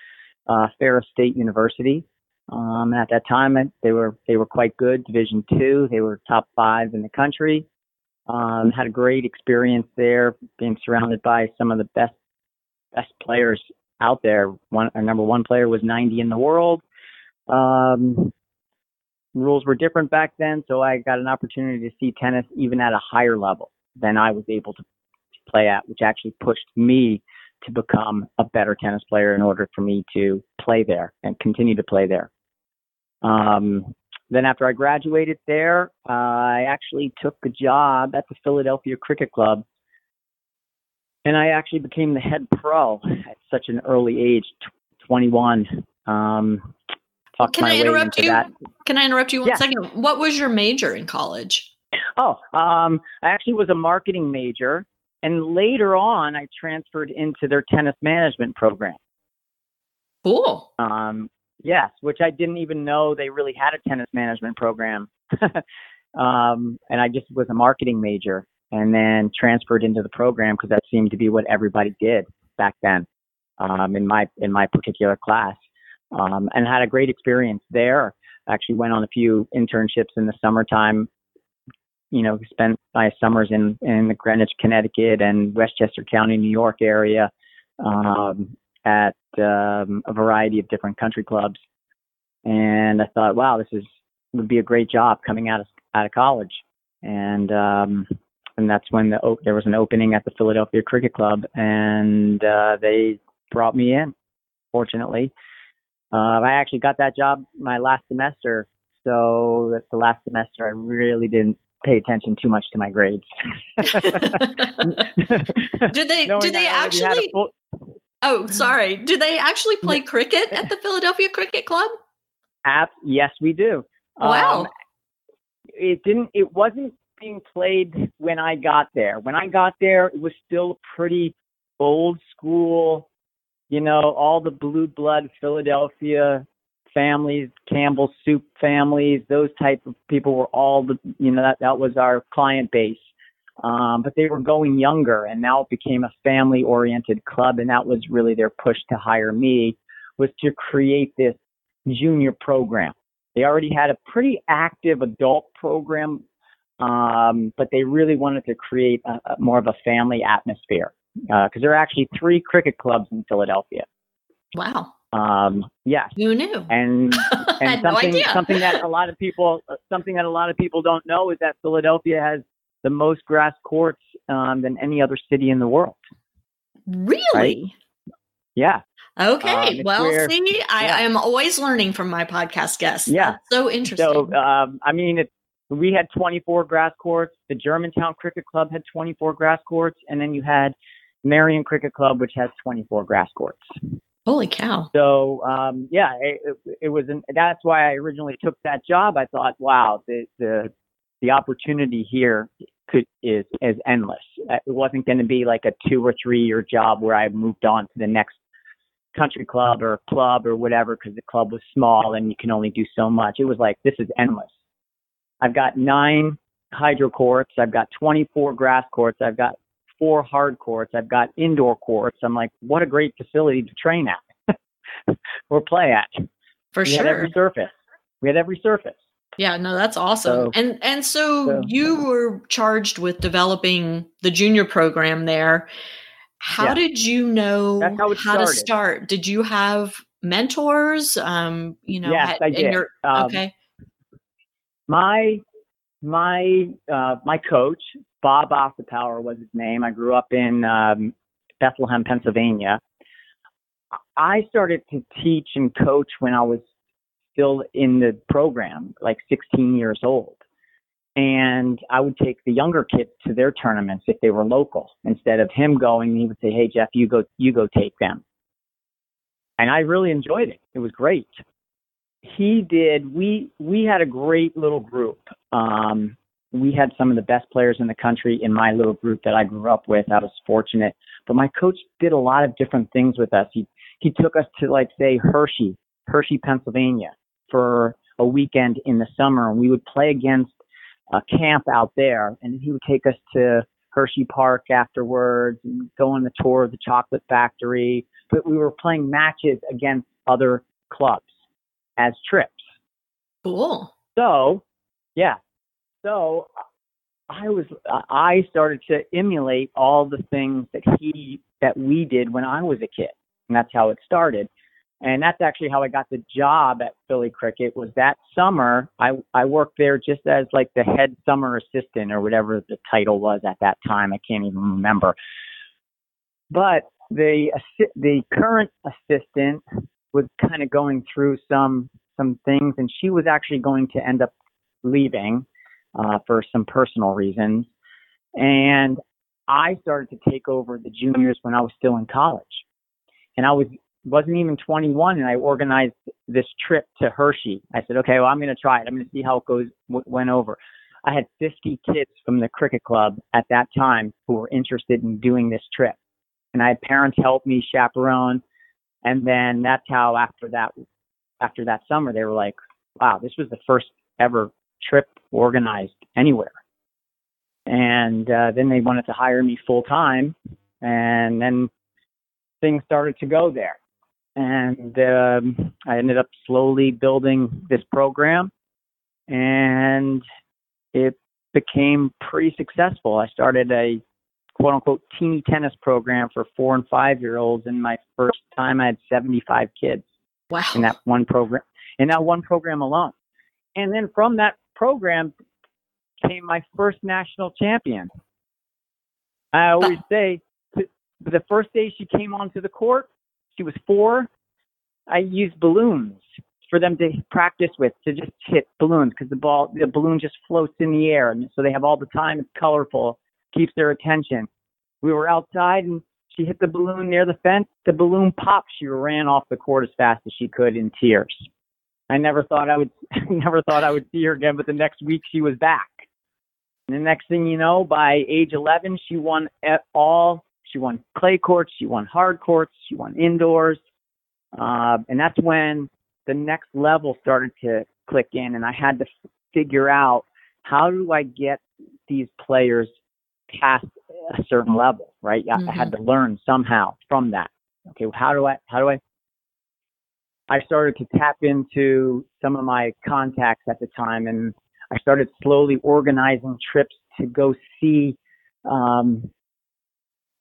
uh, Ferris State University. Um, at that time, they were they were quite good, Division two. They were top five in the country. Um, had a great experience there, being surrounded by some of the best best players out there. One, our number one player was 90 in the world. Um, rules were different back then, so I got an opportunity to see tennis even at a higher level than I was able to play at, which actually pushed me to become a better tennis player in order for me to play there and continue to play there. Um, then after I graduated there, uh, I actually took a job at the Philadelphia Cricket Club and I actually became the head pro at such an early age, 21. Um, Can I interrupt you? That. Can I interrupt you one yeah. second? What was your major in college? Oh, um, I actually was a marketing major, and later on, I transferred into their tennis management program. Cool. Um, yes, which I didn't even know they really had a tennis management program. um, and I just was a marketing major and then transferred into the program because that seemed to be what everybody did back then um, in my in my particular class, um, and had a great experience there. Actually, went on a few internships in the summertime. You know, spent my summers in in the Greenwich, Connecticut, and Westchester County, New York area um, at um, a variety of different country clubs. And I thought, wow, this is would be a great job coming out of out of college. And um, and that's when the there was an opening at the Philadelphia Cricket Club, and uh, they brought me in. Fortunately, uh, I actually got that job my last semester, so that's the last semester I really didn't pay attention too much to my grades. did they? did they actually? Full... Oh, sorry. Do they actually play cricket at the Philadelphia Cricket Club? App, yes, we do. Wow. Um, it didn't. It wasn't being played when I got there. When I got there, it was still pretty old school, you know, all the blue blood Philadelphia families, Campbell soup families, those type of people were all the, you know, that, that was our client base. Um, but they were going younger and now it became a family oriented club. And that was really their push to hire me was to create this junior program. They already had a pretty active adult program, um, but they really wanted to create a, a more of a family atmosphere because uh, there are actually three cricket clubs in Philadelphia. Wow. Um, yes. Who knew? And and something no something that a lot of people something that a lot of people don't know is that Philadelphia has the most grass courts um, than any other city in the world. Really? Right? Yeah. Okay. Um, well, where- see, I, yeah. I'm always learning from my podcast guests. Yeah. That's so interesting. So, um, I mean, it, we had 24 grass courts. The Germantown Cricket Club had 24 grass courts, and then you had Merion Cricket Club, which has 24 grass courts. Holy cow. So, um, yeah, it, it, it was. An, that's why I originally took that job. I thought, wow, the the the opportunity here could is is endless. Uh, it wasn't going to be like a two or three year job where I moved on to the next country club or club or whatever because the club was small and you can only do so much. It was like this is endless. I've got nine hydro courts. I've got 24 grass courts. I've got four hard courts. I've got indoor courts. I'm like, what a great facility to train at or play at. For we sure. We had every surface. We had every surface. Yeah, no, that's awesome. So- and and so, so- you were charged with developing the junior program there. How Yeah. did you know That's how it to start? Did you have mentors? Um, you know, Yes, had- I did. your- Um, okay. my my uh, my coach Bob Osterpower was his name. I grew up in um, Bethlehem, Pennsylvania. I started to teach and coach when I was still in the program, like 16 years old. And I would take the younger kids to their tournaments if they were local. Instead of him going, he would say, "Hey Jeff, you go, you go take them." And I really enjoyed it. It was great he did we we had a great little group um we had some of the best players in the country in my little group that I grew up with. I was fortunate. But my coach did a lot of different things with us. He he took us to like say Hershey, Hershey, Pennsylvania for a weekend in the summer and we would play against a camp out there and he would take us to Hershey Park afterwards and go on the tour of the chocolate factory. But we were playing matches against other clubs as trips. Cool. So, yeah. So I was I started to emulate all the things that he that we did when I was a kid. And that's how it started. And that's actually how I got the job at Philly Cricket was that summer I I worked there just as like the head summer assistant or whatever the title was at that time. I can't even remember. But the the current assistant was kind of going through some some things, and she was actually going to end up leaving uh, for some personal reasons. And I started to take over the juniors when I was still in college, and I was wasn't even 21, and I organized this trip to Hershey. I said, okay, well, I'm going to try it. I'm going to see how it goes. W- went over. I had 50 kids from the cricket club at that time who were interested in doing this trip, and I had parents help me chaperone. And then that's how after that after that summer they were like, wow, this was the first ever trip organized anywhere. And uh, then they wanted to hire me full time, and then things started to go there. And um, I ended up slowly building this program, and it became pretty successful. I started a quote unquote teeny tennis program for four and five year olds. And my first time I had 75 kids Wow. in that one program, in that one program alone. And then from that program came my first national champion. I always say the first day she came onto the court, she was four. I used balloons for them to practice with to just hit balloons because the ball, the balloon just floats in the air, and so they have all the time. It's colorful, keeps their attention. We were outside and she hit the balloon near the fence. The balloon popped. She ran off the court as fast as she could in tears. I never thought I would, never thought I would see her again. But the next week she was back. And the next thing you know, by age 11, she won all. She won clay courts. She won hard courts. She won indoors. Uh, and that's when the next level started to click in, and I had to f- figure out how do I get these players past a certain level, right? Mm-hmm. I had to learn somehow from that. Okay, how do I how do I I started to tap into some of my contacts at the time and I started slowly organizing trips to go see um,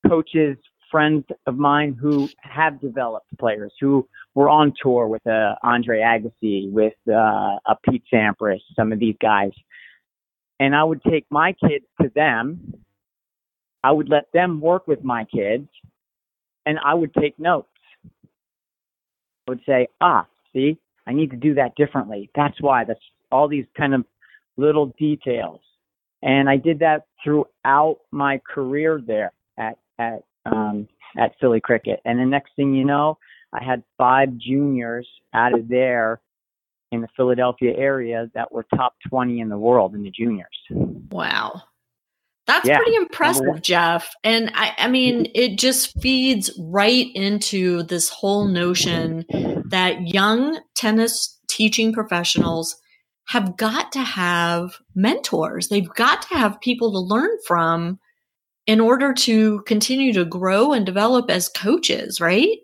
coaches, friends of mine who have developed players who were on tour with uh, Andre Agassi, with uh, a Pete Sampras, some of these guys. And I would take my kids to them. I would let them work with my kids and I would take notes. I would say, ah, see, I need to do that differently. That's why. That's all these kind of little details. And I did that throughout my career there at at um, at Philly Cricket. And the next thing you know, I had five juniors out of there in the Philadelphia area that were top 20 in the world in the juniors. Wow. That's yeah. pretty impressive, Jeff. And I, I mean, it just feeds right into this whole notion that young tennis teaching professionals have got to have mentors. They've got to have people to learn from in order to continue to grow and develop as coaches, right?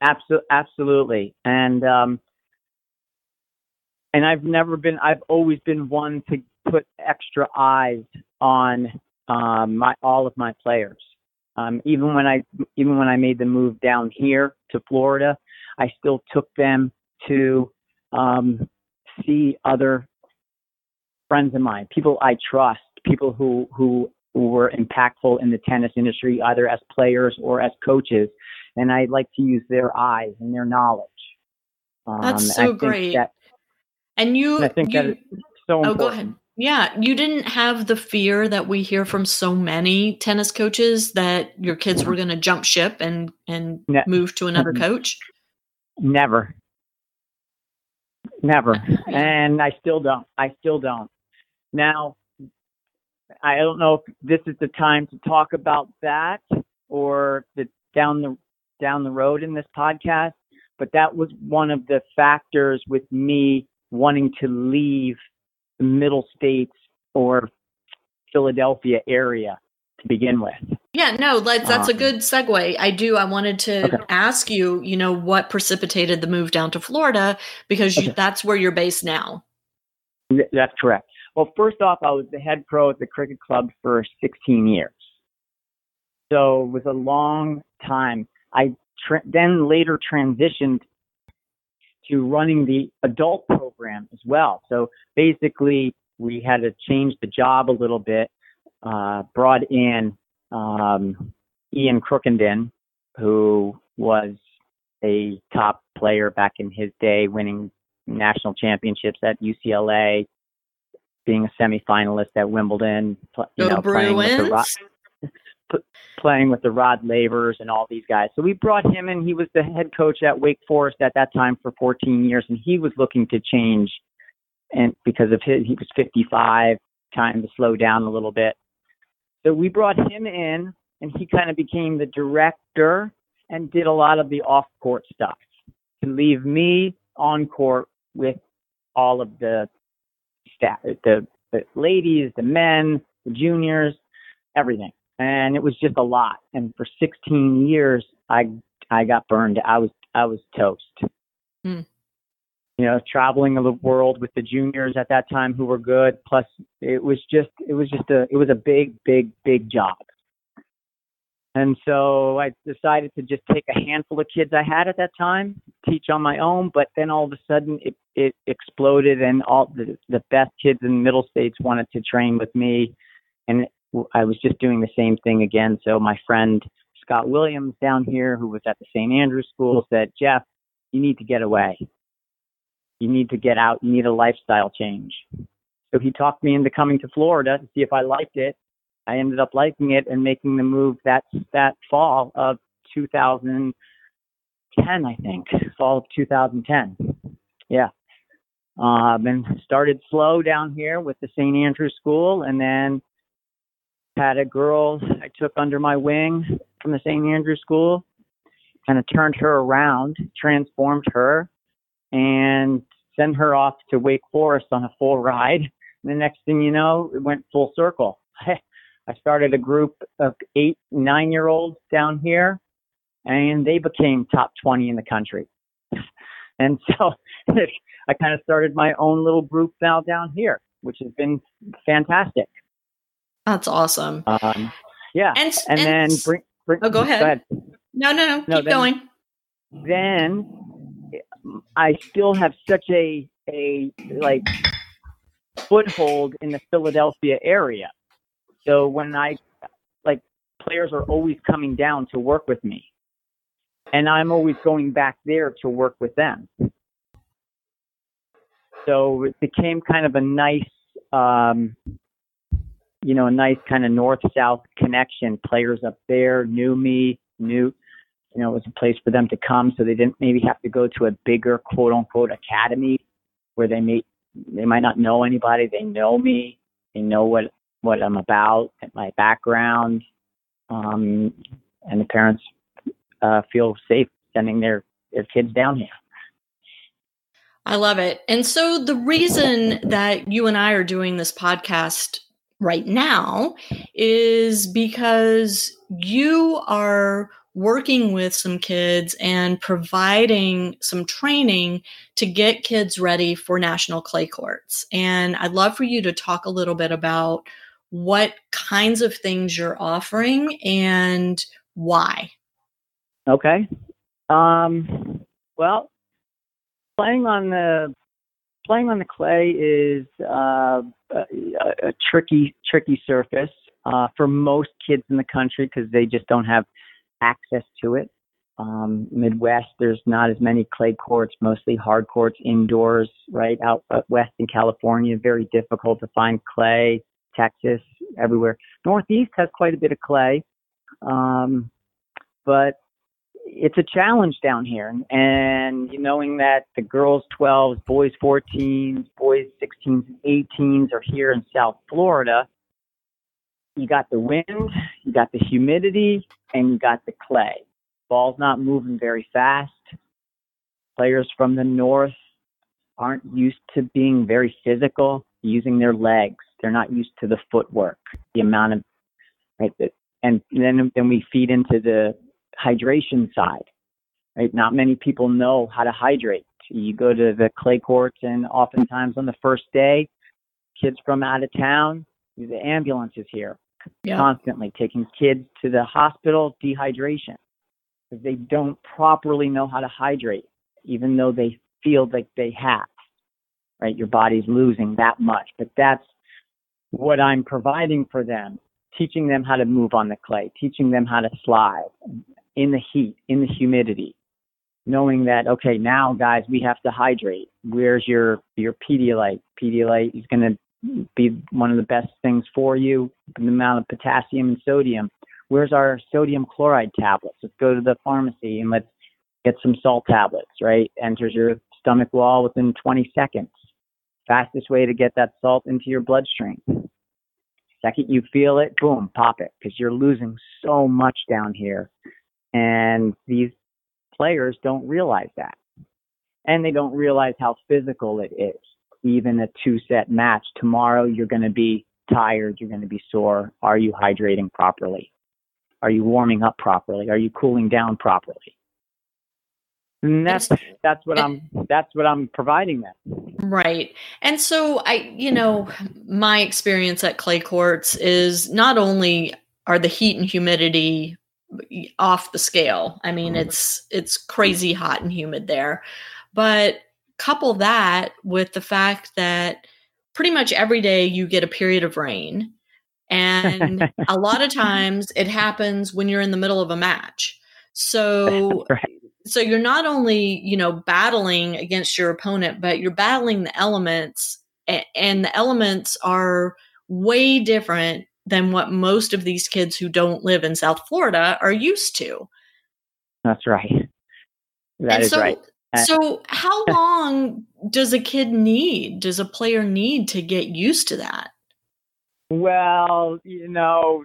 Absolutely, absolutely. And um, and I've never been. I've always been one to put extra eyes on um, my all of my players. Um, even when I even when I made the move down here to Florida, I still took them to um, see other friends of mine, people I trust, people who who who were impactful in the tennis industry, either as players or as coaches. And I like to use their eyes and their knowledge. Um, That's so great. That, and you, and I think you, that so important. Oh, go ahead. Yeah, you didn't have the fear that we hear from so many tennis coaches that your kids were going to jump ship and and ne- move to another coach. Never, never, and I still don't. I still don't. Now, I don't know if this is the time to talk about that or the down the down the road in this podcast, but that was one of the factors with me wanting to leave the middle states or Philadelphia area to begin with. Yeah, no, that's that's um, a good segue. I do. I wanted to okay. ask you, you know, what precipitated the move down to Florida because you, okay. that's where you're based now. That's correct. Well, first off, I was the head pro at the cricket club for 16 years. So it was a long time. I tra- then later transitioned to running the adult program as well. So basically, we had to change the job a little bit, uh, brought in um, Ian Crookenden, who was a top player back in his day, winning national championships at UCLA, being a semifinalist at Wimbledon, you know, playing with, the Rod, playing with the Rod Lavers and all these guys. So we brought him in. He was the head coach at Wake Forest at that time for 14 years, and he was looking to change, and because of his, he was 55, time to slow down a little bit. So we brought him in, and he kind of became the director and did a lot of the off-court stuff to leave me on court with all of the staff, the, the ladies, the men, the juniors, everything. And it was just a lot. And for 16 years, I I got burned. I was I was toast. Mm. You know, traveling the world with the juniors at that time who were good. Plus, it was just it was just a it was a big big big job. And so I decided to just take a handful of kids I had at that time, teach on my own, but then all of a sudden it, it exploded and all the, the best kids in the middle states wanted to train with me. And I was just doing the same thing again. So my friend Scott Williams down here, who was at the St. Andrews School, said, Jeff, you need to get away. You need to get out. You need a lifestyle change. So he talked me into coming to Florida to see if I liked it. I ended up liking it and making the move that that fall of 2010, I think, fall of 2010. Yeah. Um, and started slow down here with the St. Andrew School, and then had a girl I took under my wing from the St. Andrew School, kind of turned her around, transformed her, and sent her off to Wake Forest on a full ride. And the next thing you know, it went full circle. I started a group of eight, nine year olds down here, and they became top 20 in the country. and so I kind of started my own little group now down here, which has been fantastic. That's awesome. Um, yeah. And, and, and then bring, bring, oh, go ahead. Go ahead. No, no, no. Keep then- going. Then I still have such a a like foothold in the Philadelphia area. So when I like players are always coming down to work with me. And I'm always going back there to work with them. So it became kind of a nice um you know, a nice kind of north south connection. Players up there knew me, knew you know, it was a place for them to come so they didn't maybe have to go to a bigger quote unquote academy where they may they might not know anybody. They know me. They know what what I'm about, my background, um, and the parents uh, feel safe sending their their kids down here. I love it. And so the reason that you and I are doing this podcast right now is because you are working with some kids and providing some training to get kids ready for national clay courts. And I'd love for you to talk a little bit about what kinds of things you're offering and why. Okay. Um, well, playing on the playing on the clay is uh, a, a tricky tricky surface uh, for most kids in the country because they just don't have access to it. Um, Midwest, there's not as many clay courts, mostly hard courts indoors, right? Out, out west in California, very difficult to find clay. Texas, everywhere. Northeast has quite a bit of clay, um, but it's a challenge down here. And knowing that the girls 12s, boys 14s, boys 16s, and 18s are here in South Florida, you got the wind, you got the humidity, and you got the clay. Ball's not moving very fast. Players from the north aren't used to being very physical, using their legs. They're not used to the footwork, the amount of right. The, and then then we feed into the hydration side. Right, not many people know how to hydrate. You go to the clay courts, and oftentimes on the first day, kids from out of town, the ambulance is here Yeah. constantly taking kids to the hospital dehydration because they don't properly know how to hydrate even though they feel like they have right your body's losing that much but that's what i'm providing for them teaching them how to move on the clay teaching them how to slide in the heat in the humidity knowing that okay now guys we have to hydrate where's your your pedialyte pedialyte is going to be one of the best things for you. The amount of potassium and sodium. Where's our sodium chloride tablets? Let's go to the pharmacy and let's get some salt tablets, right? Enters your stomach wall within 20 seconds. Fastest way to get that salt into your bloodstream. Second you feel it, boom, pop it, because you're losing so much down here. And these players don't realize that. And they don't realize how physical it is even a two set match. Tomorrow you're going to be tired, you're going to be sore. Are you hydrating properly? Are you warming up properly? Are you cooling down properly? And that's that's what eh I'm that's what I'm providing them. Right. And so I, you know, my experience at clay courts is not only are the heat and humidity off the scale. I mean, mm-hmm. it's it's crazy hot and humid there. But couple that with the fact that pretty much every day you get a period of rain. And a lot of times it happens when you're in the middle of a match. So right. So you're not only you know battling against your opponent but you're battling the elements and the elements are way different than what most of these kids who don't live in south florida are used to That's right. That and is so right. Uh, so how long does a kid need does a player need to get used to that Well, you know,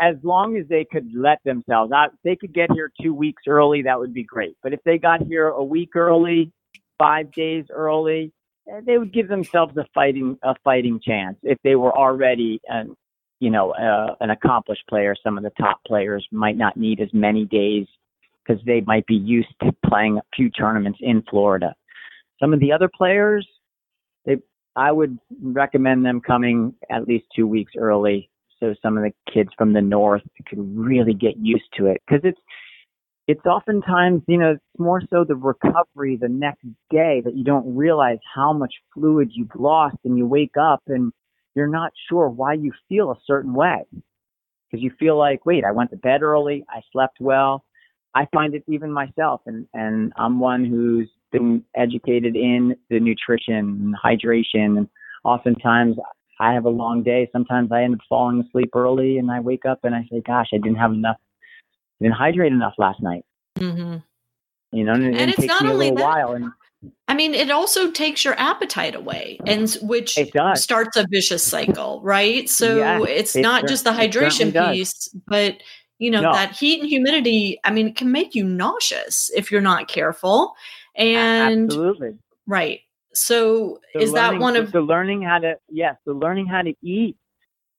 as long as they could let themselves out, if they could get here two weeks early, that would be great. But if they got here a week early, five days early, eh, they would give themselves a fighting a fighting chance if they were already an you know uh, an accomplished player. Some of the top players might not need as many days because they might be used to playing a few tournaments in Florida. Some of the other players, they I would recommend them coming at least two weeks early so some of the kids from the north could really get used to it. Because it's it's oftentimes you know it's more so the recovery the next day that you don't realize how much fluid you've lost and you wake up and you're not sure why you feel a certain way. Because you feel like wait i went to bed early. I slept well. I find it even myself and and i'm one who's been educated in the nutrition and hydration and oftentimes I have a long day. Sometimes I end up falling asleep early and I wake up and I say, gosh, I didn't have enough, didn't hydrate enough last night. Mm-hmm. You know, and, and, and it takes me a little that, while. And I mean, it also takes your appetite away, and which starts a vicious cycle, right? So yeah, it's it not just the hydration piece, but you know no. that heat and humidity. I mean, it can make you nauseous if you're not careful. And absolutely right. So the is learning, that one of the learning how to yes, the learning how to eat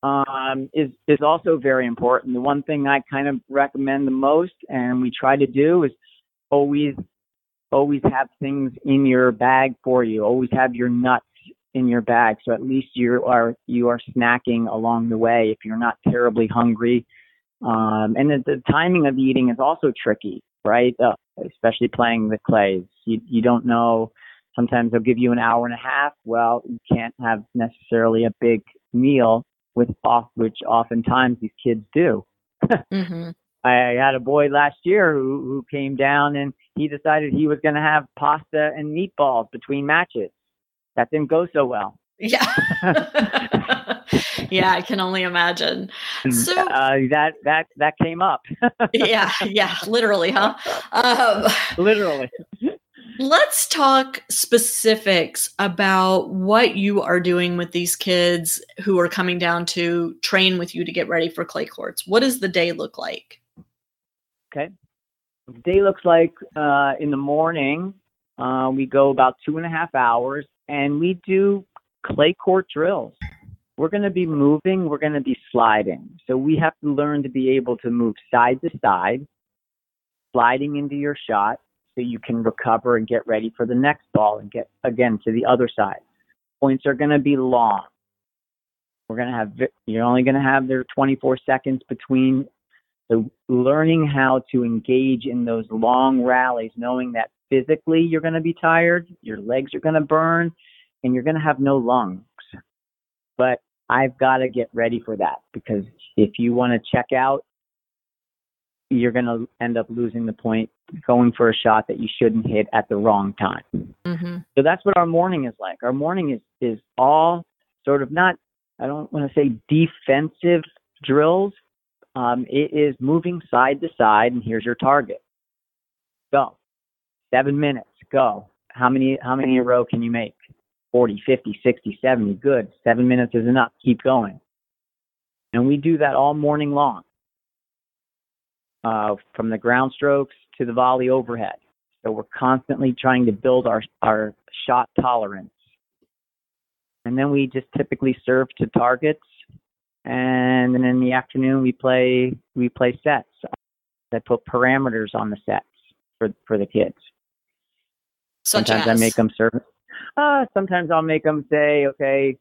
um, is is also very important. The one thing I kind of recommend the most, and we try to do, is always always have things in your bag for you. Always have your nuts in your bag, so at least you are you are snacking along the way if you're not terribly hungry. Um, and the, the timing of eating is also tricky, right? Uh, especially playing the clays. You you don't know Sometimes they'll give you an hour and a half. Well, you can't have necessarily a big meal with off, which oftentimes these kids do. mm-hmm. I had a boy last year who, who came down and he decided he was going to have pasta and meatballs between matches. That didn't go so well. Yeah. yeah, I can only imagine. So uh, that that that came up. yeah, yeah, literally, huh? Um, literally. Let's talk specifics about what you are doing with these kids who are coming down to train with you to get ready for clay courts. What does the day look like? Okay. The day looks like uh, in the morning, uh, we go about two and a half hours and we do clay court drills. We're going to be moving, we're going to be sliding. So we have to learn to be able to move side to side, sliding into your shot, you can recover and get ready for the next ball and get again to the other side. Points are going to be long. We're going to have, you're only going to have there 24 seconds between. So learning how to engage in those long rallies, knowing that physically you're going to be tired, your legs are going to burn, and you're going to have no lungs. But I've got to get ready for that because if you want to check out, you're going to end up losing the point going for a shot that you shouldn't hit at the wrong time. Mm-hmm. So that's what our morning is like. Our morning is is all sort of not I don't want to say defensive drills. Um, it is moving side to side, and here's your target. Go. Seven minutes. Go. How many how many in a row can you make? 40, 50, 60, 70. Good. Seven minutes is enough. Keep going. And we do that all morning long uh, from the ground strokes to the volley overhead. So we're constantly trying to build our, our shot tolerance. And then we just typically serve to targets. And then in the afternoon we play we play sets. I put parameters on the sets for for the kids. Such sometimes as? I make them serve. Uh, sometimes I'll make them say, okay,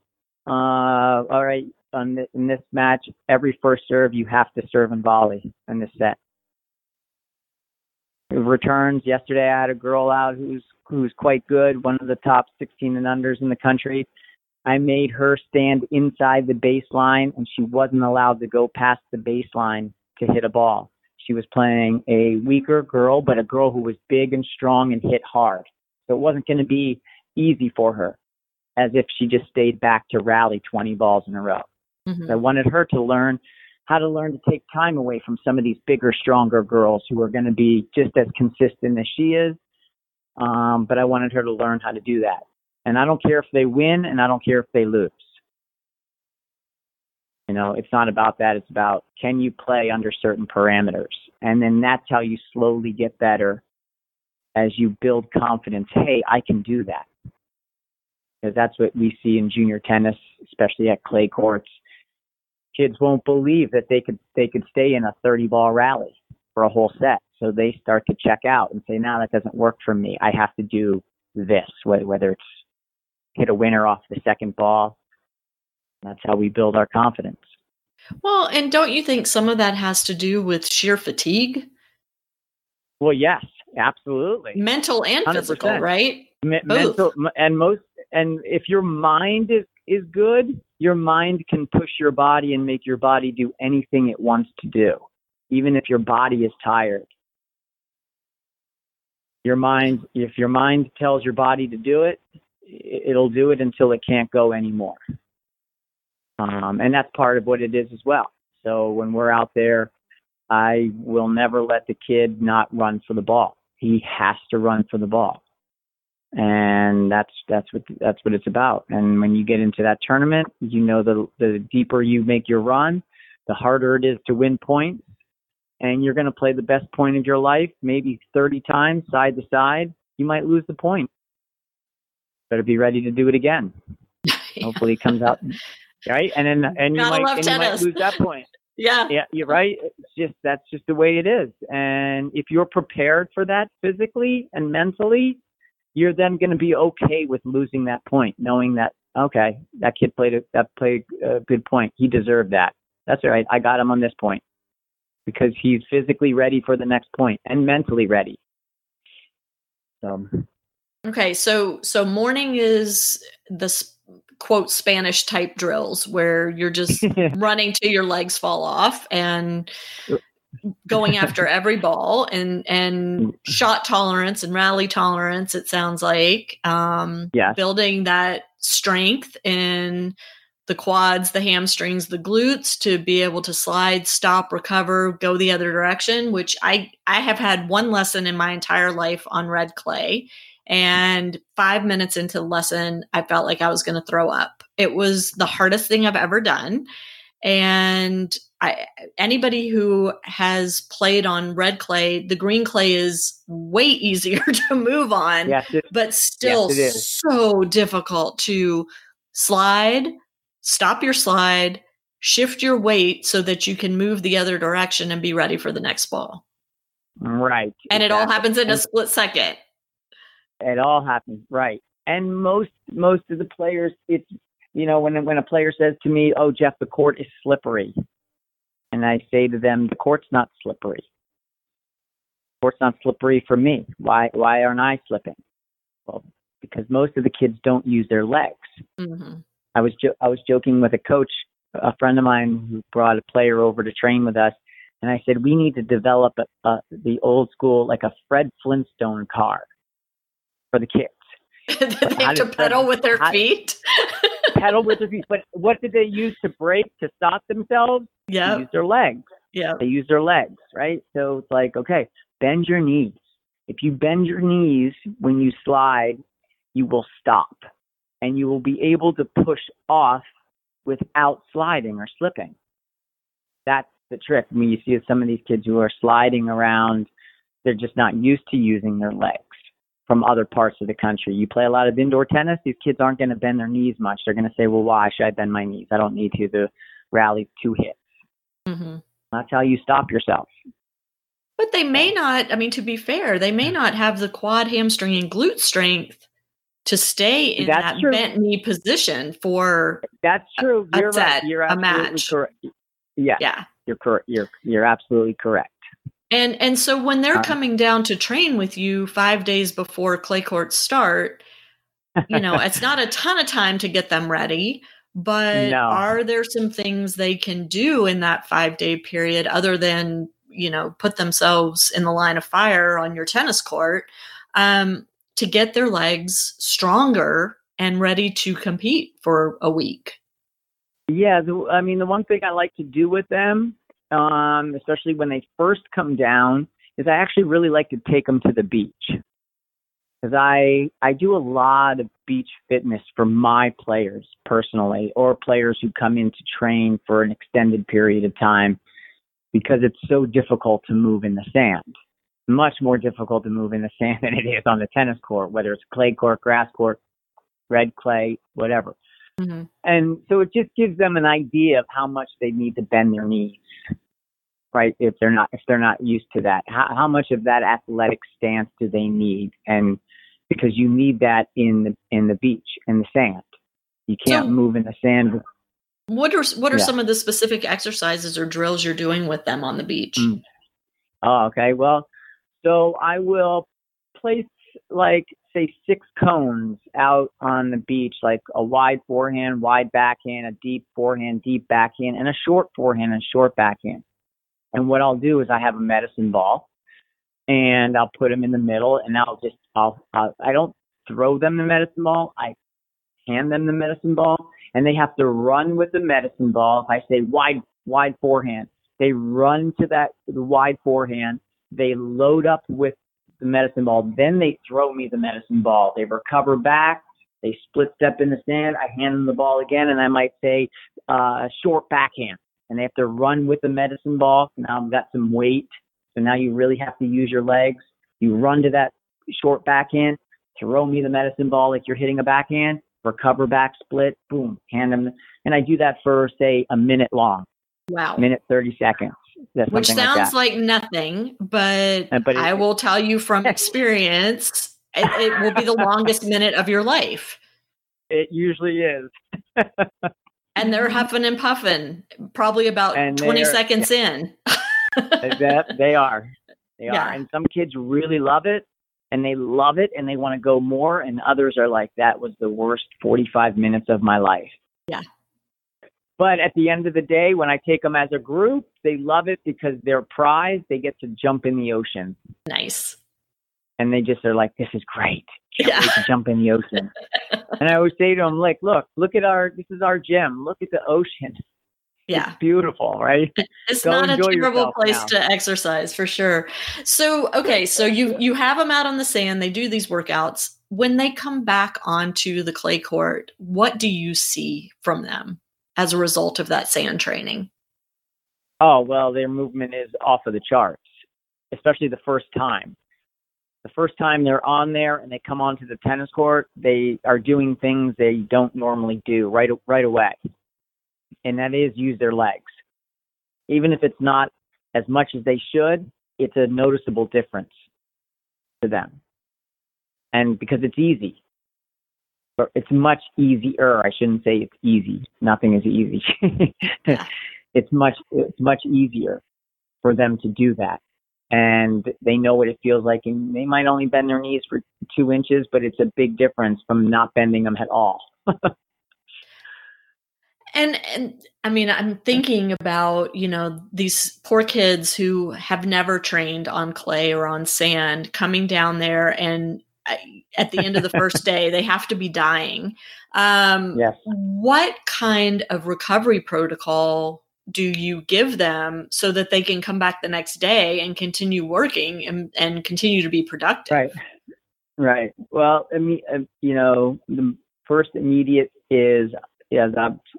uh, all right, on this, in this match, every first serve you have to serve and volley in this set returns. Yesterday, I had a girl out who's who's quite good, one of the top 16 and unders in the country. I made her stand inside the baseline, and she wasn't allowed to go past the baseline to hit a ball. She was playing a weaker girl, but a girl who was big and strong and hit hard. So it wasn't going to be easy for her, as if she just stayed back to rally 20 balls in a row. Mm-hmm. So I wanted her to learn how to learn to take time away from some of these bigger, stronger girls who are going to be just as consistent as she is. Um, but I wanted her to learn how to do that. And I don't care if they win and I don't care if they lose. You know, it's not about that. It's about can you play under certain parameters? And then that's how you slowly get better as you build confidence. Hey, I can do that. Because that's what we see in junior tennis, especially at clay courts. Kids won't believe that they could they could stay in a 30 ball rally for a whole set. So they start to check out and say, "No, that doesn't work for me. I have to do this." Whether it's hit a winner off the second ball, that's how we build our confidence. Well, and don't you think some of that has to do with sheer fatigue? Well, yes, absolutely. Mental and 100%. physical, right? Me- mental and most and if your mind is is good, your mind can push your body and make your body do anything it wants to do, even if your body is tired. Your mind, if your mind tells your body to do it, it'll do it until it can't go anymore. Um, and that's part of what it is as well. So when we're out there, I will never let the kid not run for the ball. He has to run for the ball. And that's that's what that's what it's about. And when you get into that tournament, you know the the deeper you make your run, the harder it is to win points. And you're going to play the best point of your life, maybe 30 times side to side. You might lose the point. Better be ready to do it again. Hopefully, it comes out right? And then and you, might, and you might lose that point. yeah, yeah, you're right. It's just that's just the way it is. And if you're prepared for that physically and mentally, you're then going to be okay with losing that point, knowing that okay, that kid played a, that played a good point. He deserved that. That's all right. I got him on this point because he's physically ready for the next point and mentally ready. So. Okay, so so morning is the quote Spanish type drills where you're just running till your legs fall off and uh, going after every ball and and mm. shot tolerance and rally tolerance it sounds like um yeah. building that strength in the quads the hamstrings the glutes to be able to slide stop recover go the other direction which i i have had one lesson in my entire life on red clay and five minutes into the lesson, I felt like I was going to throw up. It was the hardest thing I've ever done. And I, anybody who has played on red clay, the green clay is way easier to move on, yes, it, but still yes, so difficult to slide, stop your slide, shift your weight so that you can move the other direction and be ready for the next ball. Right. And exactly. it all happens in a split second. It all happens right. And most most of the players, it's you know when when a player says to me, "Oh, Jeff, the court is slippery," and I say to them, "The court's not slippery. The court's not slippery for me. Why why aren't I slipping?" Well, because most of the kids don't use their legs. Mm-hmm. I was jo- I was joking with a coach, a friend of mine who brought a player over to train with us, and I said we need to develop a, a, the old school like a Fred Flintstone car for the kids. they have to pedal with their how, feet. pedal with their feet. But what did they use to brake to stop themselves? Yeah. Use their legs. Yeah. They use their legs, right? So it's like, okay, bend your knees. If you bend your knees when you slide, you will stop and you will be able to push off without sliding or slipping. That's the trick. I mean, you see some of these kids who are sliding around, they're just not used to using their legs from other parts of the country. You play a lot of indoor tennis, these kids aren't going to bend their knees much. They're going to say, well, why should I bend my knees? I don't need to. The rally's two hits. Mm-hmm. That's how you stop yourself. But they may not, I mean, to be fair, they may not have the quad, hamstring, and glute strength to stay in That's that true. bent knee position for That's true. A, you're a set, right. You're a match. Correct. Yeah. Yeah. You're correct. You're you're absolutely correct. And and so when they're coming down to train with you 5 days before clay courts start, you know, it's not a ton of time to get them ready, but no. are there some things they can do in that 5-day period other than, you know, put themselves in the line of fire on your tennis court um, to get their legs stronger and ready to compete for a week? Yeah, the, I mean, the one thing I like to do with them um, especially when they first come down, is I actually really like to take them to the beach. because I I do a lot of beach fitness for my players personally, or players who come in to train for an extended period of time, because it's so difficult to move in the sand. Much more difficult to move in the sand than it is on the tennis court, whether it's clay court, grass court, red clay, whatever. Mm-hmm. And so it just gives them an idea of how much they need to bend their knees, right? If they're not if they're not used to that, how, how much of that athletic stance do they need? And because you need that in the in the beach in the sand, you can't so, move in the sand. What are what are yeah. some of the specific exercises or drills you're doing with them on the beach? Mm. Oh, okay. Well, so I will place like say six cones out on the beach, like a wide forehand, wide backhand, a deep forehand, deep backhand, and a short forehand and short backhand. And what I'll do is I have a medicine ball and I'll put them in the middle and I'll just, I'll, I'll I don't throw them the medicine ball. I hand them the medicine ball and they have to run with the medicine ball. If I say wide, wide forehand, they run to that wide forehand. They load up with the medicine ball. Then they throw me the medicine ball. They recover back. They split step in the sand. I hand them the ball again, and I might say uh, short backhand. And they have to run with the medicine ball. Now I've got some weight, so now you really have to use your legs. You run to that short backhand, throw me the medicine ball like you're hitting a backhand, recover back, split, boom, hand them. And I do that for say a minute long. Wow. Minute 30 seconds. Which sounds like, like, nothing, but, uh, but I will tell you from experience, it, it will be the longest minute of your life. It usually is. and they're huffing and puffing, probably about 20 seconds yeah. in. that, they are. They yeah. are. And some kids really love it and they love it and they want to go more. And others are like, that was the worst 45 minutes of my life. Yeah. But at the end of the day, when I take them as a group, they love it because they're prized. They get to jump in the ocean. Nice. And they just are like, this is great. Can't yeah. wait to jump in the ocean. and I always say to them, like, look, look at our, this is our gym. Look at the ocean. Yeah. It's beautiful, right? It's Go not a terrible place now. to exercise for sure. So, okay, so you you have them out on the sand, they do these workouts. When they come back onto the clay court, what do you see from them? As a result of that sand training? Oh, well, their movement is off of the charts, especially the first time. The first time they're on there and they come onto the tennis court, they are doing things they don't normally do right right away. And that is use their legs. Even if it's not as much as they should, it's a noticeable difference to them. And because it's easy it's much easier. I shouldn't say it's easy. Nothing is easy. it's much it's much easier for them to do that, and they know what it feels like. And they might only bend their knees for two inches, but it's a big difference from not bending them at all. and and I mean, I'm thinking about you know these poor kids who have never trained on clay or on sand coming down there and at the end of the first day they have to be dying. Um, yes. what kind of recovery protocol do you give them so that they can come back the next day and continue working and, and continue to be productive? Right. Right. Well i mean uh, you know the first immediate is is,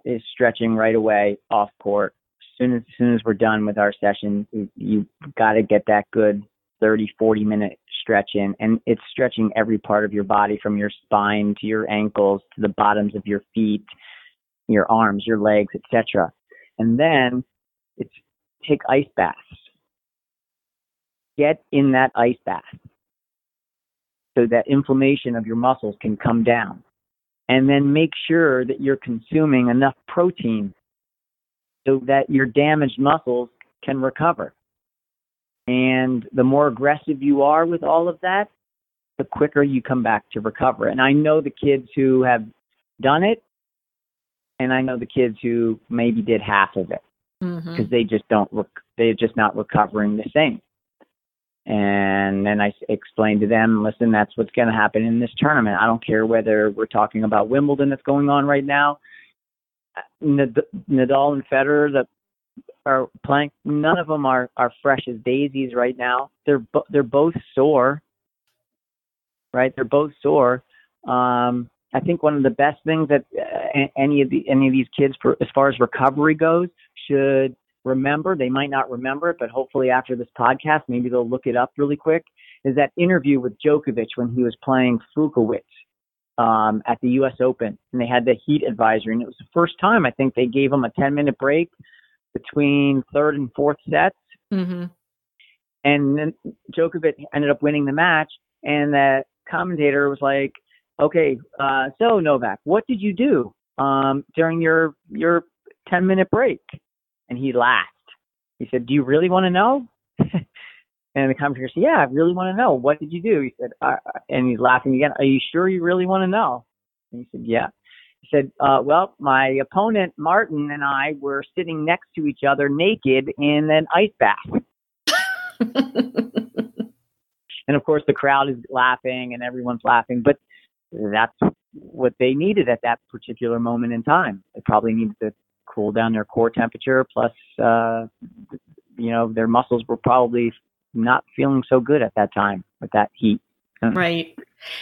is stretching right away off court. As soon as, as soon as we're done with our session you, you got to get that good 30 40 minute stretch in and it's stretching every part of your body from your spine to your ankles to the bottoms of your feet, your arms, your legs, etc. And then it's take ice baths. Get in that ice bath so that inflammation of your muscles can come down. And then make sure that you're consuming enough protein so that your damaged muscles can recover. And the more aggressive you are with all of that, the quicker you come back to recover. And I know the kids who have done it, and I know the kids who maybe did half of it because mm-hmm. they just don't, rec- they're just not recovering the same. And then I explained to them, listen, that's what's going to happen in this tournament. I don't care whether we're talking about Wimbledon that's going on right now, Nadal and Federer, the are playing. None of them are are fresh as daisies right now. They're bo- they're both sore. right? They're both sore. Um, I think one of the best things that uh, any of the any of these kids, for as far as recovery goes, should remember. They might not remember it, but hopefully after this podcast, maybe they'll look it up really quick. Is that interview with Djokovic when he was playing Fucsovics um, at the U.S. Open, and they had the heat advisory, and it was the first time I think they gave him a 10 minute break between third and fourth sets. Mm-hmm. And then Djokovic ended up winning the match, and the commentator was like, "Okay, uh, so Novak, what did you do um, during your your 10 minute break?" And he laughed. He said, "Do you really want to know?" and the commentator said, "Yeah, I really want to know. What did you do?" He said, uh, and he's laughing again. Are you sure you really want to know? And he said, "Yeah." He said, uh, "Well, my opponent Martin and I were sitting next to each other naked in an ice bath." and of course, the crowd is laughing and everyone's laughing, but that's what they needed at that particular moment in time. They probably needed to cool down their core temperature. Plus, uh, you know, their muscles were probably not feeling so good at that time with that heat. Right.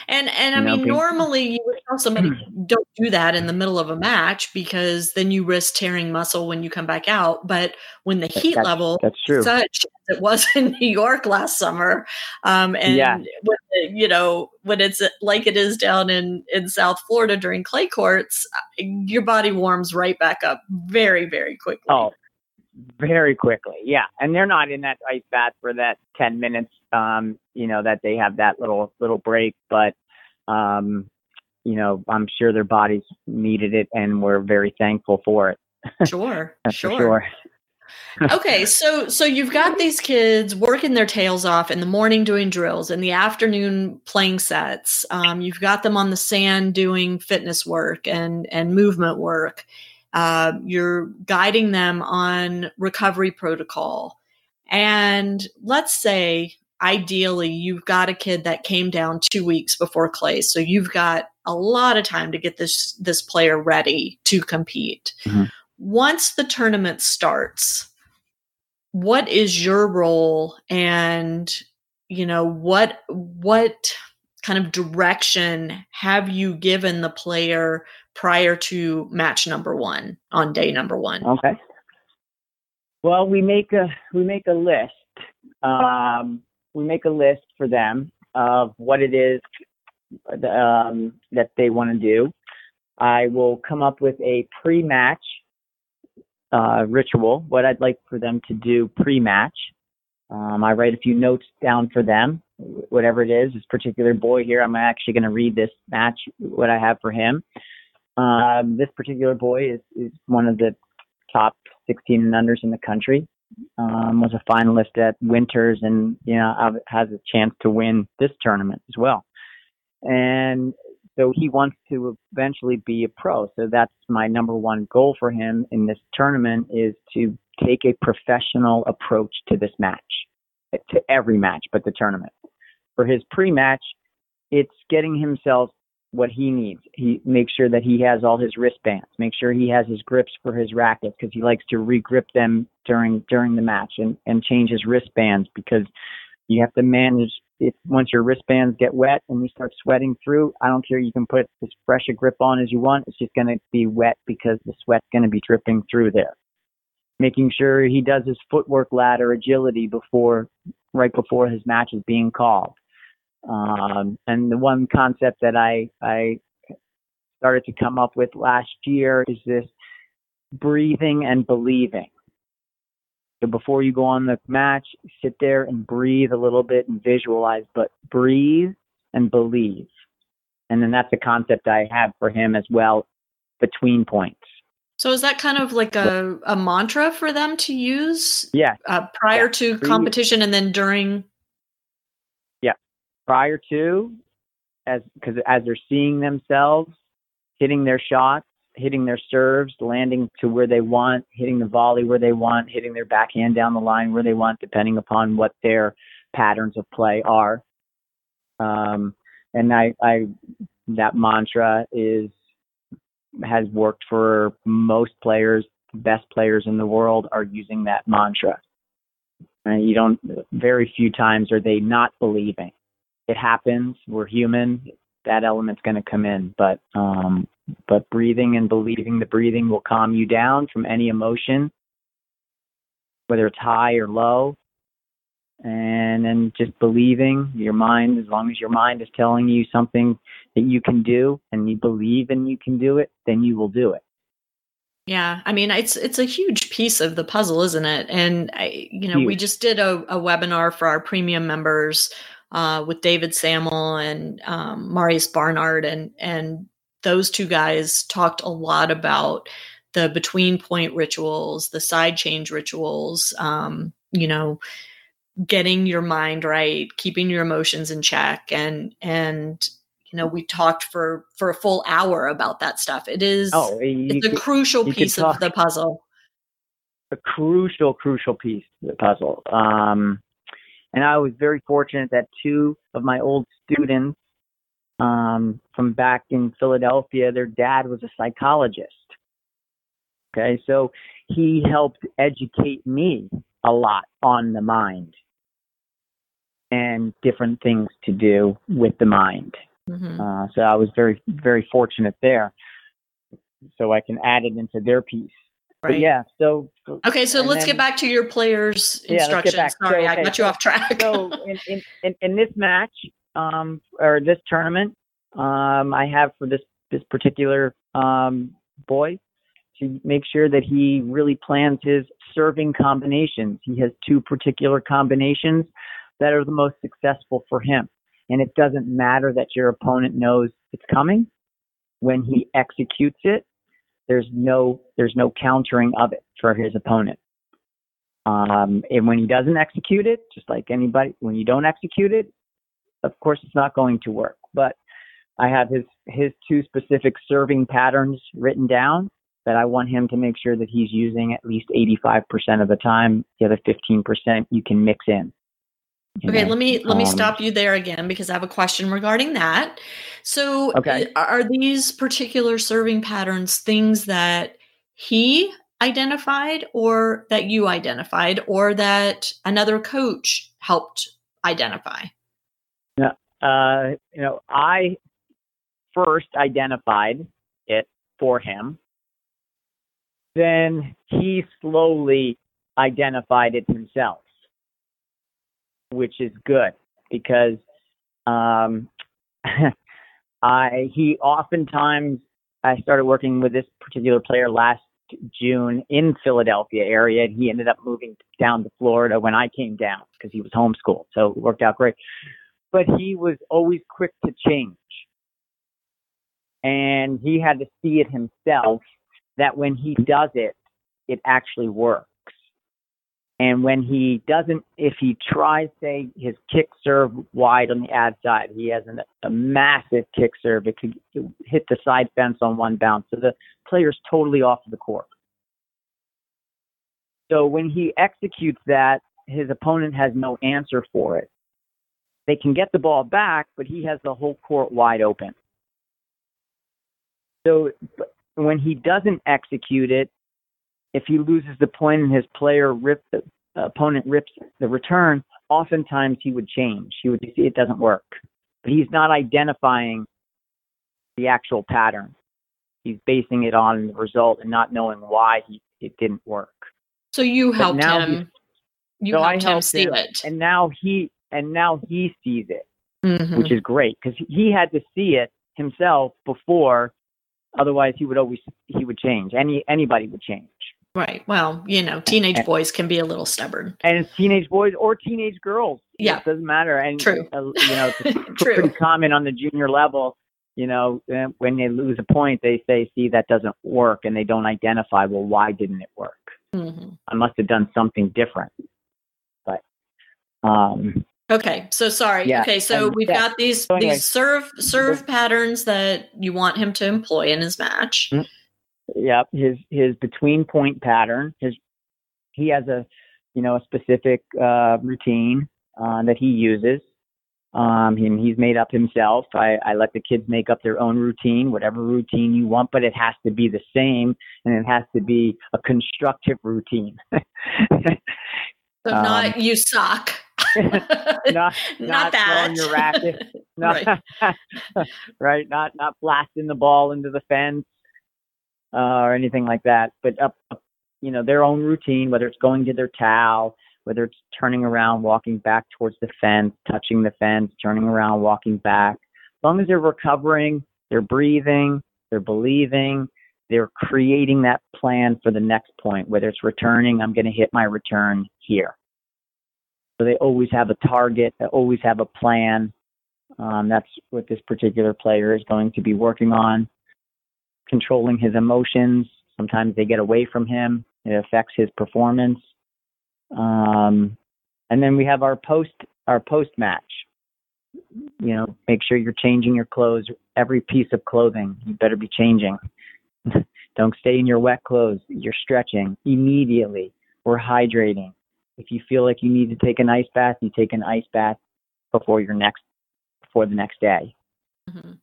And and I mean normally you would tell somebody don't do that in the middle of a match because then you risk tearing muscle when you come back out. But when the heat That's- level That's true. such as it was in New York last summer, um, and Yeah. when the- you know when it's like it is down in in South Florida during clay courts, uh, your body warms right back up very very quickly. Oh, very quickly. Yeah. And they're not in that ice bath for that 10 minutes, um, you know, that they have that little, little break, but, um, you know, I'm sure their bodies needed it and we're very thankful for it. sure, sure. sure. okay so so you've got these kids working their tails off in the morning doing drills in the afternoon playing sets um, you've got them on the sand doing fitness work and and movement work uh, you're guiding them on recovery protocol and let's say ideally you've got a kid that came down two weeks before clay so you've got a lot of time to get this this player ready to compete Mhm. once the tournament starts what is your role and you know what what kind of direction have you given the player prior to match number one on day number one Okay. Well, we make a we make a list. Um, we make a list for them of what it is um, that they want to do. I will come up with a pre-match uh, ritual. What I'd like for them to do pre-match. Um, I write a few notes down for them. Whatever it is, this particular boy here, I'm actually going to read this match. What I have for him. Um, this particular boy is, is one of the top 16 and unders in the country. Um, was a finalist at Winters, and you know has a chance to win this tournament as well. And so he wants to eventually be a pro. So that's my number one goal for him in this tournament is to take a professional approach to this match, to every match, but the tournament. For his pre-match, it's getting himself what he needs. He makes sure that he has all his wristbands. Make sure he has his grips for his rackets because he likes to re-grip them during during the match and and change his wristbands because you have to manage if once your wristbands get wet and you start sweating through. I don't care. You can put as fresh a grip on as you want. It's just going to be wet because the sweat's going to be dripping through there. Making sure he does his footwork ladder agility before right before his match is being called. Um, and the one concept that I, I started to come up with last year is this breathing and believing. So before you go on the match, sit there and breathe a little bit and visualize, but breathe and believe. And then that's a concept I have for him as well between points. so is that kind of like a, a mantra for them to use Yeah, uh, prior Yeah. to competition and then during prior to as because as they're seeing themselves hitting their shots hitting their serves landing to where they want hitting the volley where they want hitting their backhand down the line where they want depending upon what their patterns of play are. Um, and I, I that mantra is has worked for most players best players in the world are using that mantra. And you don't very few times are they not believing it happens. We're human. That element's going to come in, but um, but breathing and believing the breathing will calm you down from any emotion, whether it's high or low. And then just believing your mind, as long as your mind is telling you something that you can do and you believe and you can do it, then you will do it. Yeah, I mean it's it's a huge piece of the puzzle, isn't it? And I, you know, huge. we just did a, a, webinar for our premium members uh, with David Samuel and um, Marius Barnard, and and those two guys talked a lot about the between point rituals, the side change rituals, um, you know, getting your mind right, keeping your emotions in check, and and you know we talked for for a full hour about that stuff. It is oh, it's a crucial piece of the puzzle. A crucial crucial piece of the puzzle. Um, and i was very fortunate that two of my old students um, from back in philadelphia their dad was a psychologist okay so he helped educate me a lot on the mind and different things to do with the mind Mm-hmm. Uh, so I was very, very fortunate there. So I can add it into their piece. Right. But yeah. So okay. So let's then, get back to your players' instructions. Yeah, Sorry, so, okay, I got you off track. so in, in, in, in, this match, um, or this tournament, um, I have for this this particular um, boy to make sure that he really plans his serving combinations. He has two particular combinations that are the most successful for him. And it doesn't matter that your opponent knows it's coming. When he executes it, there's no there's no countering of it for his opponent. Um, and when he doesn't execute it, just like anybody, when you don't execute it, of course it's not going to work. But I have his his two specific serving patterns written down that I want him to make sure that he's using at least 85% of the time. The other 15% you can mix in. Okay, know? let me let me um, stop you there again because I have a question regarding that. So, okay. are these particular serving patterns things that he identified or that you identified or that another coach helped identify? Yeah, uh, you know, I first identified it for him. Then he slowly identified it himself which is good because um, I he oftentimes I started working with this particular player last June in Philadelphia area, and he ended up moving down to Florida when I came down because he was homeschooled, so it worked out great. But he was always quick to change, and he had to see it himself that when he does it, it actually works. And when he doesn't, if he tries, say, his kick serve wide on the ad side, he has an, a massive kick serve. It could hit the side fence on one bounce. So the player's totally off the court. So when he executes that, his opponent has no answer for it. They can get the ball back, but he has the whole court wide open. So when he doesn't execute it, if he loses the point and his player rips the opponent rips the return, oftentimes he would change. He would see it doesn't work, but he's not identifying the actual pattern. He's basing it on the result and not knowing why he, it didn't work. So you helped him. You so helped, helped him see him, it, and now he and now he sees it, mm-hmm. which is great because he had to see it himself before. Otherwise, he would always he would change. Any anybody would change. Right. Well, you know, teenage boys can be a little stubborn. And teenage boys or teenage girls. Yeah. It doesn't matter. And, True. Uh, you know, it's pretty common on the junior level. You know, uh, when they lose a point, they say, see, that doesn't work. And they don't identify, well, why didn't it work? Mm-hmm. I must have done something different. But, um, Okay, so sorry. Yeah, okay, so and, we've yeah. got these so anyway. these serve serve patterns that you want him to employ in his match. Mm-hmm. Yep, his his between point pattern. His he has a you know a specific uh, routine uh, that he uses. Um, and he's made up himself. I, I let the kids make up their own routine, whatever routine you want, but it has to be the same and it has to be a constructive routine. so not um, you suck. not, not, not that. your racket. Not, right. right. Not not blasting the ball into the fence uh, or anything like that. But up, up, you know, their own routine, whether it's going to their towel, whether it's turning around, walking back towards the fence, touching the fence, turning around, walking back. As long as they're recovering, they're breathing, they're believing, they're creating that plan for the next point, whether it's returning, I'm going to hit my return here. So they always have a target, they always have a plan. Um, that's what this particular player is going to be working on. Controlling his emotions. Sometimes they get away from him. It affects his performance. Um, and then we have our post our post match. You know, make sure you're changing your clothes. Every piece of clothing you better be changing. Don't stay in your wet clothes. You're stretching immediately. We're hydrating. If you feel like you need to take an ice bath, you take an ice bath before your next before the next day. Mm-hmm.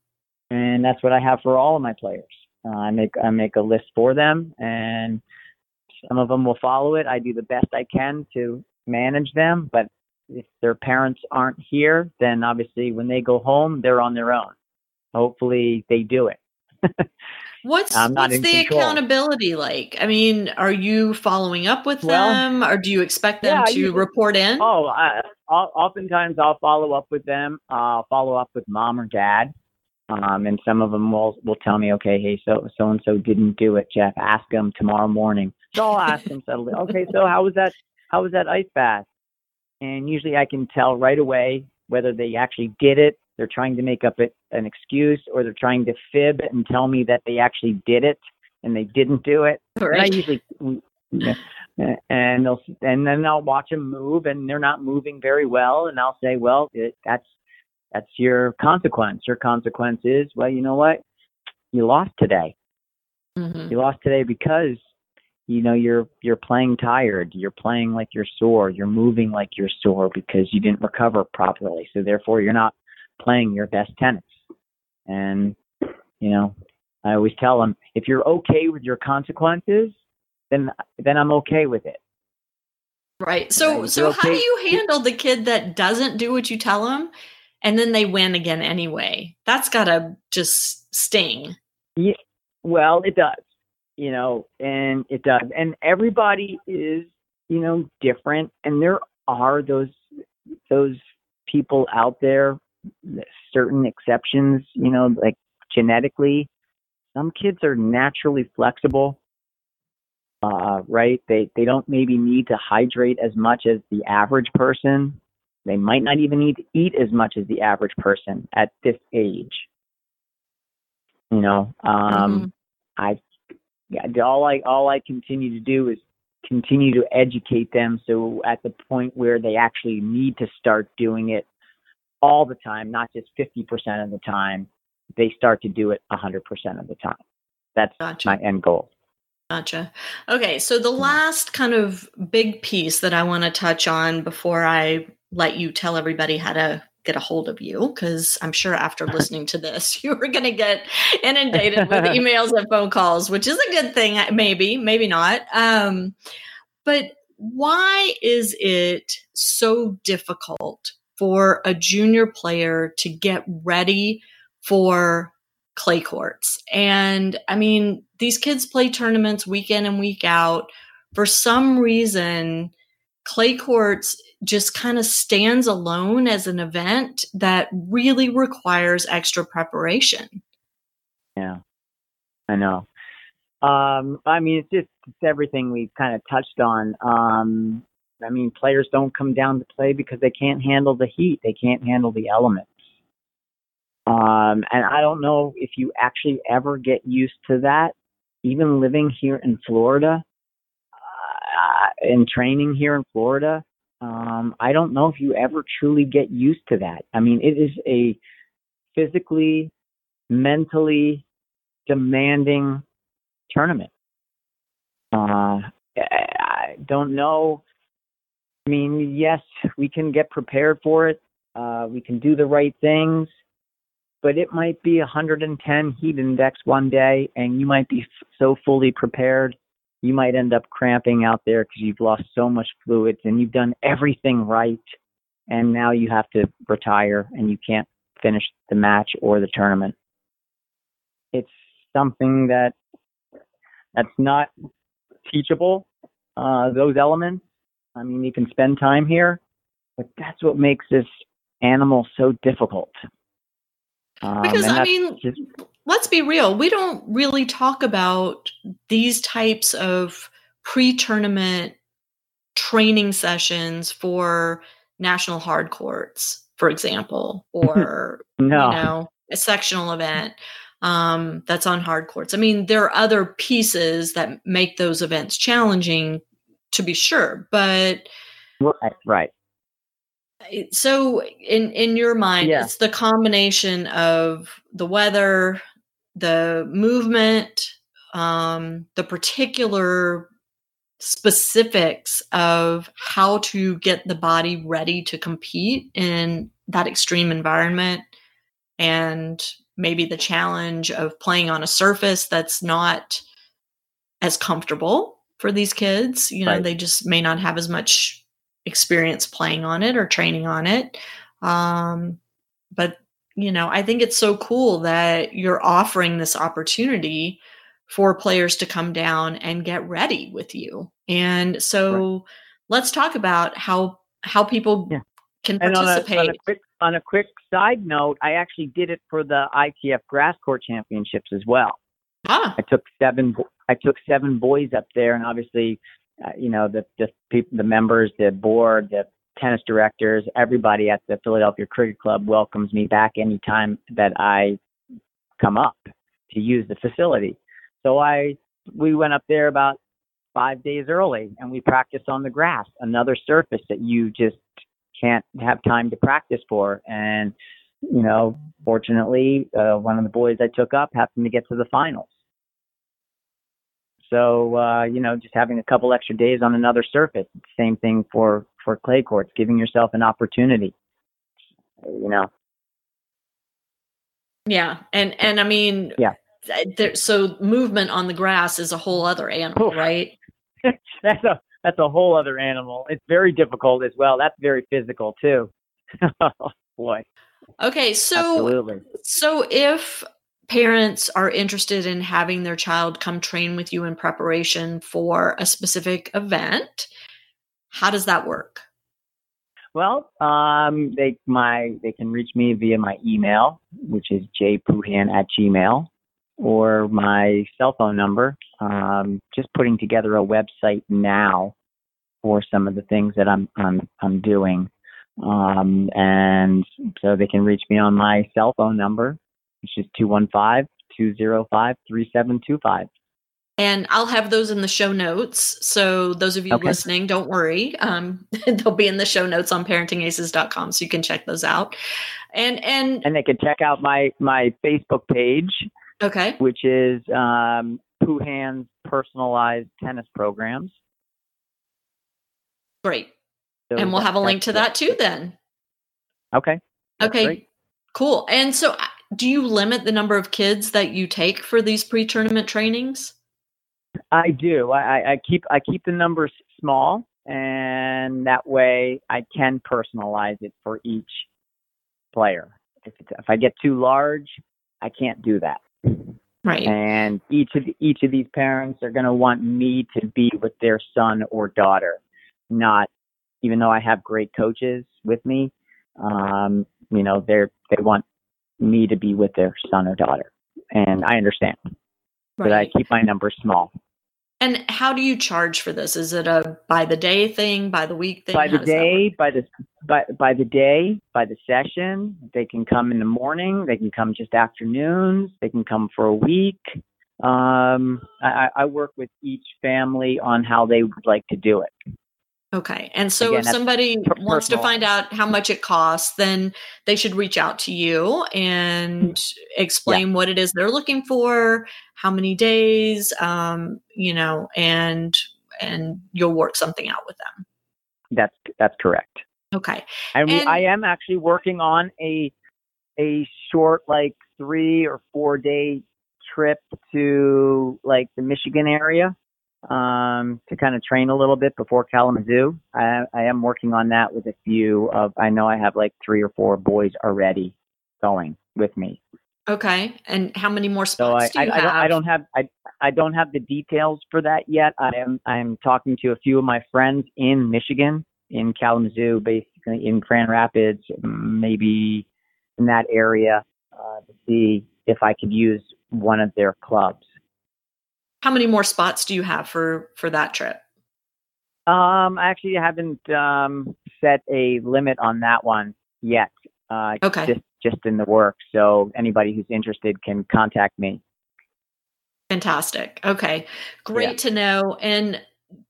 And that's what I have for all of my players. Uh, I make I make a list for them, and some of them will follow it. I do the best I can to manage them, but if their parents aren't here, then obviously when they go home, they're on their own. Hopefully, they do it. What's what's the control. accountability like? I mean, are you following up with well, them, or do you expect them yeah, to you, report in? Oh, I, oftentimes I'll follow up with them. I'll follow up with mom or dad, um, and some of them will will tell me, okay, hey, so so and so didn't do it, Jeff. Ask them tomorrow morning. So I'll ask them subtly. Okay, so how was that? How was that ice bath? And usually I can tell right away whether they actually did it they're trying to make up it, an excuse or they're trying to fib and tell me that they actually did it and they didn't do it. Right. And I usually and they'll and then I'll watch them move and they're not moving very well and I'll say, well, it, that's that's your consequence. Your consequence is, well, you know what? You lost today. Mm-hmm. You lost today because you know you're you're playing tired you're playing like you're sore you're moving like you're sore because you didn't recover properly so therefore you're not playing your best tennis. And, you know, I always tell them, if you're okay with your consequences, then then I'm okay with it. Right. So so okay. how do you handle the kid that doesn't do what you tell them and then they win again anyway? That's got to just sting. Yeah. Well, it does. You know, and it does. And everybody is, you know, different and there are those those people out there certain exceptions, you know, like genetically. Some kids are naturally flexible, uh, right? They they don't maybe need to hydrate as much as the average person. They might not even need to eat as much as the average person at this age. You know, um, mm-hmm. I all I all I continue to do is continue to educate them so at the point where they actually need to start doing it all the time, not just 50% of the time, they start to do it 100% of the time. That's gotcha. my end goal. Gotcha. Okay, so the last kind of big piece that I want to touch on before I let you tell everybody how to get a hold of you, because I'm sure after listening to this, you are going to get inundated with emails and phone calls, which is a good thing, maybe, maybe not. Um, but why is it so difficult for a junior player to get ready for clay courts. And I mean, these kids play tournaments week in and week out. For some reason, clay courts just kind of stands alone as an event that really requires extra preparation. Yeah, I know. Um, I mean, it's just it's everything we've kind of touched on. Um, I mean, players don't come down to play because they can't handle the heat. They can't handle the elements. Um, and I don't know if you actually ever get used to that. Even living here in Florida, uh, and training here in Florida, um, I don't know if you ever truly get used to that. I mean, it is a physically, mentally demanding tournament. Uh, I don't know I mean, yes, we can get prepared for it. Uh, we can do the right things, but it might be 110 heat index one day, and you might be f- so fully prepared, you might end up cramping out there because you've lost so much fluids and you've done everything right. and now you have to retire and you can't finish the match or the tournament. It's something that that's not teachable. Uh, those elements. I mean, you can spend time here, but that's what makes this animal so difficult. Um, because I mean, just, let's be real. We don't really talk about these types of pre-tournament training sessions for national hard courts, for example, or no. you know, a sectional event um, that's on hard courts. I mean, there are other pieces that make those events challenging, to be sure, but right, right. So, in in your mind, yeah. it's the combination of the weather, the movement, um, the particular specifics of how to get the body ready to compete in that extreme environment and maybe the challenge of playing on a surface that's not as comfortable for these kids you know right. they just may not have as much experience playing on it or training on it um, but you know i think it's so cool that you're offering this opportunity for players to come down and get ready with you and so right. let's talk about how how people yeah. can participate on a, on a, quick, on a quick side note i actually did it for the itf grass court championships as well ah. i took seven i took seven boys up there and obviously uh, you know the the people the members the board the tennis directors, everybody at the Philadelphia Cricket Club welcomes me back anytime that I come up to use the facility. So I we went up there about five days early and we practiced on the grass, another surface that you just can't have time to practice for. And you know, fortunately, uh, one of the boys I took up happened to get to the finals. So uh, you know, just having a couple extra days on another surface. Same thing for for clay courts, giving yourself an opportunity. You know. Yeah, and and I mean, yeah. There, so movement on the grass is a whole other animal, right? that's a that's a whole other animal. It's very difficult as well. That's very physical too. oh, boy. Okay, so Absolutely. so if parents are interested in having their child come train with you in preparation for a specific event, how does that work? Well, um, they my they can reach me via my email, which is jpuhan at gmail, or my cell phone number. Um, just putting together a website now for some of the things that I'm I'm I'm doing, um, and so they can reach me on my cell phone number, which is 215 205 3725. And I'll have those in the show notes. So those of you okay. listening, don't worry. Um, they'll be in the show notes on parentingaces.com so you can check those out. And and and they can check out my my Facebook page. Okay. Which is um Poohan's personalized tennis programs. Great. So and we'll have a link to that too then. Okay. okay. Great. Cool. And so do you limit the number of kids that you take for these pre-tournament trainings? I do. I, I keep I keep the numbers small, and that way I can personalize it for each player. If, if I get too large, I can't do that. Right. And each of the, each of these parents are going to want me to be with their son or daughter, not even though I have great coaches with me. Um, you know, they're they want me to be with their son or daughter, and I understand. Right. But I keep my numbers small. And how do you charge for this? Is it a by the day thing, by the week thing? By the day, by the by by the day, by the session. They can come in the morning. They can come just afternoons. They can come for a week. Um, I, I work with each family on how they would like to do it. Okay. And so Again, if somebody wants to find out how much it costs, then they should reach out to you and explain yeah. what it is they're looking for, how many days, um, you know, and and you'll work something out with them. That's that's correct. Okay. And, and I am actually working on a a short like 3 or 4 day trip to like the Michigan area um, to kind of train a little bit before Kalamazoo. I, I am working on that with a few of. I know I have like three or four boys already going with me. Okay, and how many more So I, spots do you I, I, don't, have? I don't have I, I don't have the details for that yet. I am I am talking to a few of my friends in Michigan, in Kalamazoo, basically in Grand Rapids, maybe in that area, uh, to see if I could use one of their clubs. How many more spots do you have for for that trip? Um, I actually haven't um, set a limit on that one yet. Uh, Okay. Just just in the works. So anybody who's interested can contact me. Fantastic. Okay. Great to know. And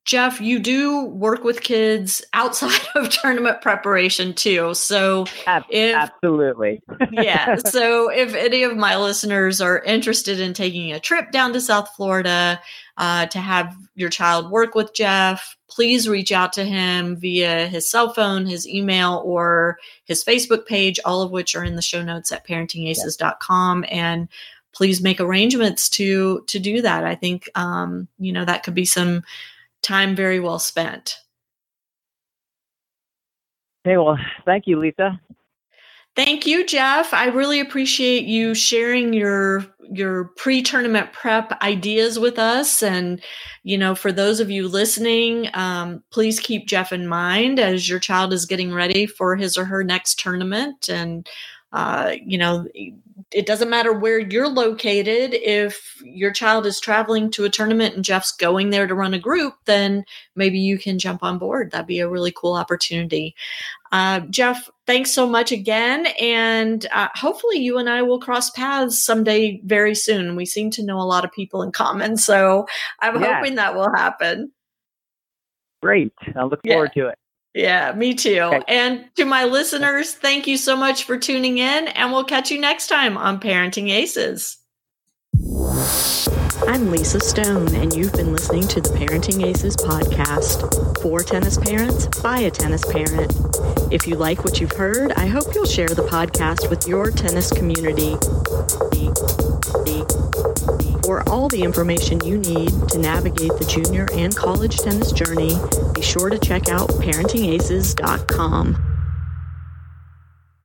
Jeff, you do work with kids outside of tournament preparation too. So, If- Absolutely. yeah. So, if any of my listeners are interested in taking a trip down to South Florida uh, to have your child work with Jeff, please reach out to him via his cell phone, his email, or his Facebook page, all of which are in the show notes at parentingaces.com. And please make arrangements to to do that. I think um, you know that could be some time very well spent. Hey, well, thank you, Lisa. Thank you, Jeff. I really appreciate you sharing your your pre-tournament prep ideas with us. And you know, for those of you listening, um, please keep Jeff in mind as your child is getting ready for his or her next tournament. And uh, you know, it doesn't matter where you're located. If your child is traveling to a tournament and Jeff's going there to run a group, then maybe you can jump on board. That'd be a really cool opportunity. Uh, Jeff, thanks so much again. And uh, hopefully, you and I will cross paths someday very soon. We seem to know a lot of people in common. So I'm Yes. hoping that will happen. Great. I look Yeah. forward to it. Yeah, me too. Okay. And to my listeners, thank you so much for tuning in. And we'll catch you next time on Parenting Aces. I'm Lisa Stone, and you've been listening to the Parenting Aces podcast. For tennis parents, by a tennis parent. If you like what you've heard, I hope you'll share the podcast with your tennis community. For all the information you need to navigate the junior and college tennis journey, sure to check out parentingaces.com.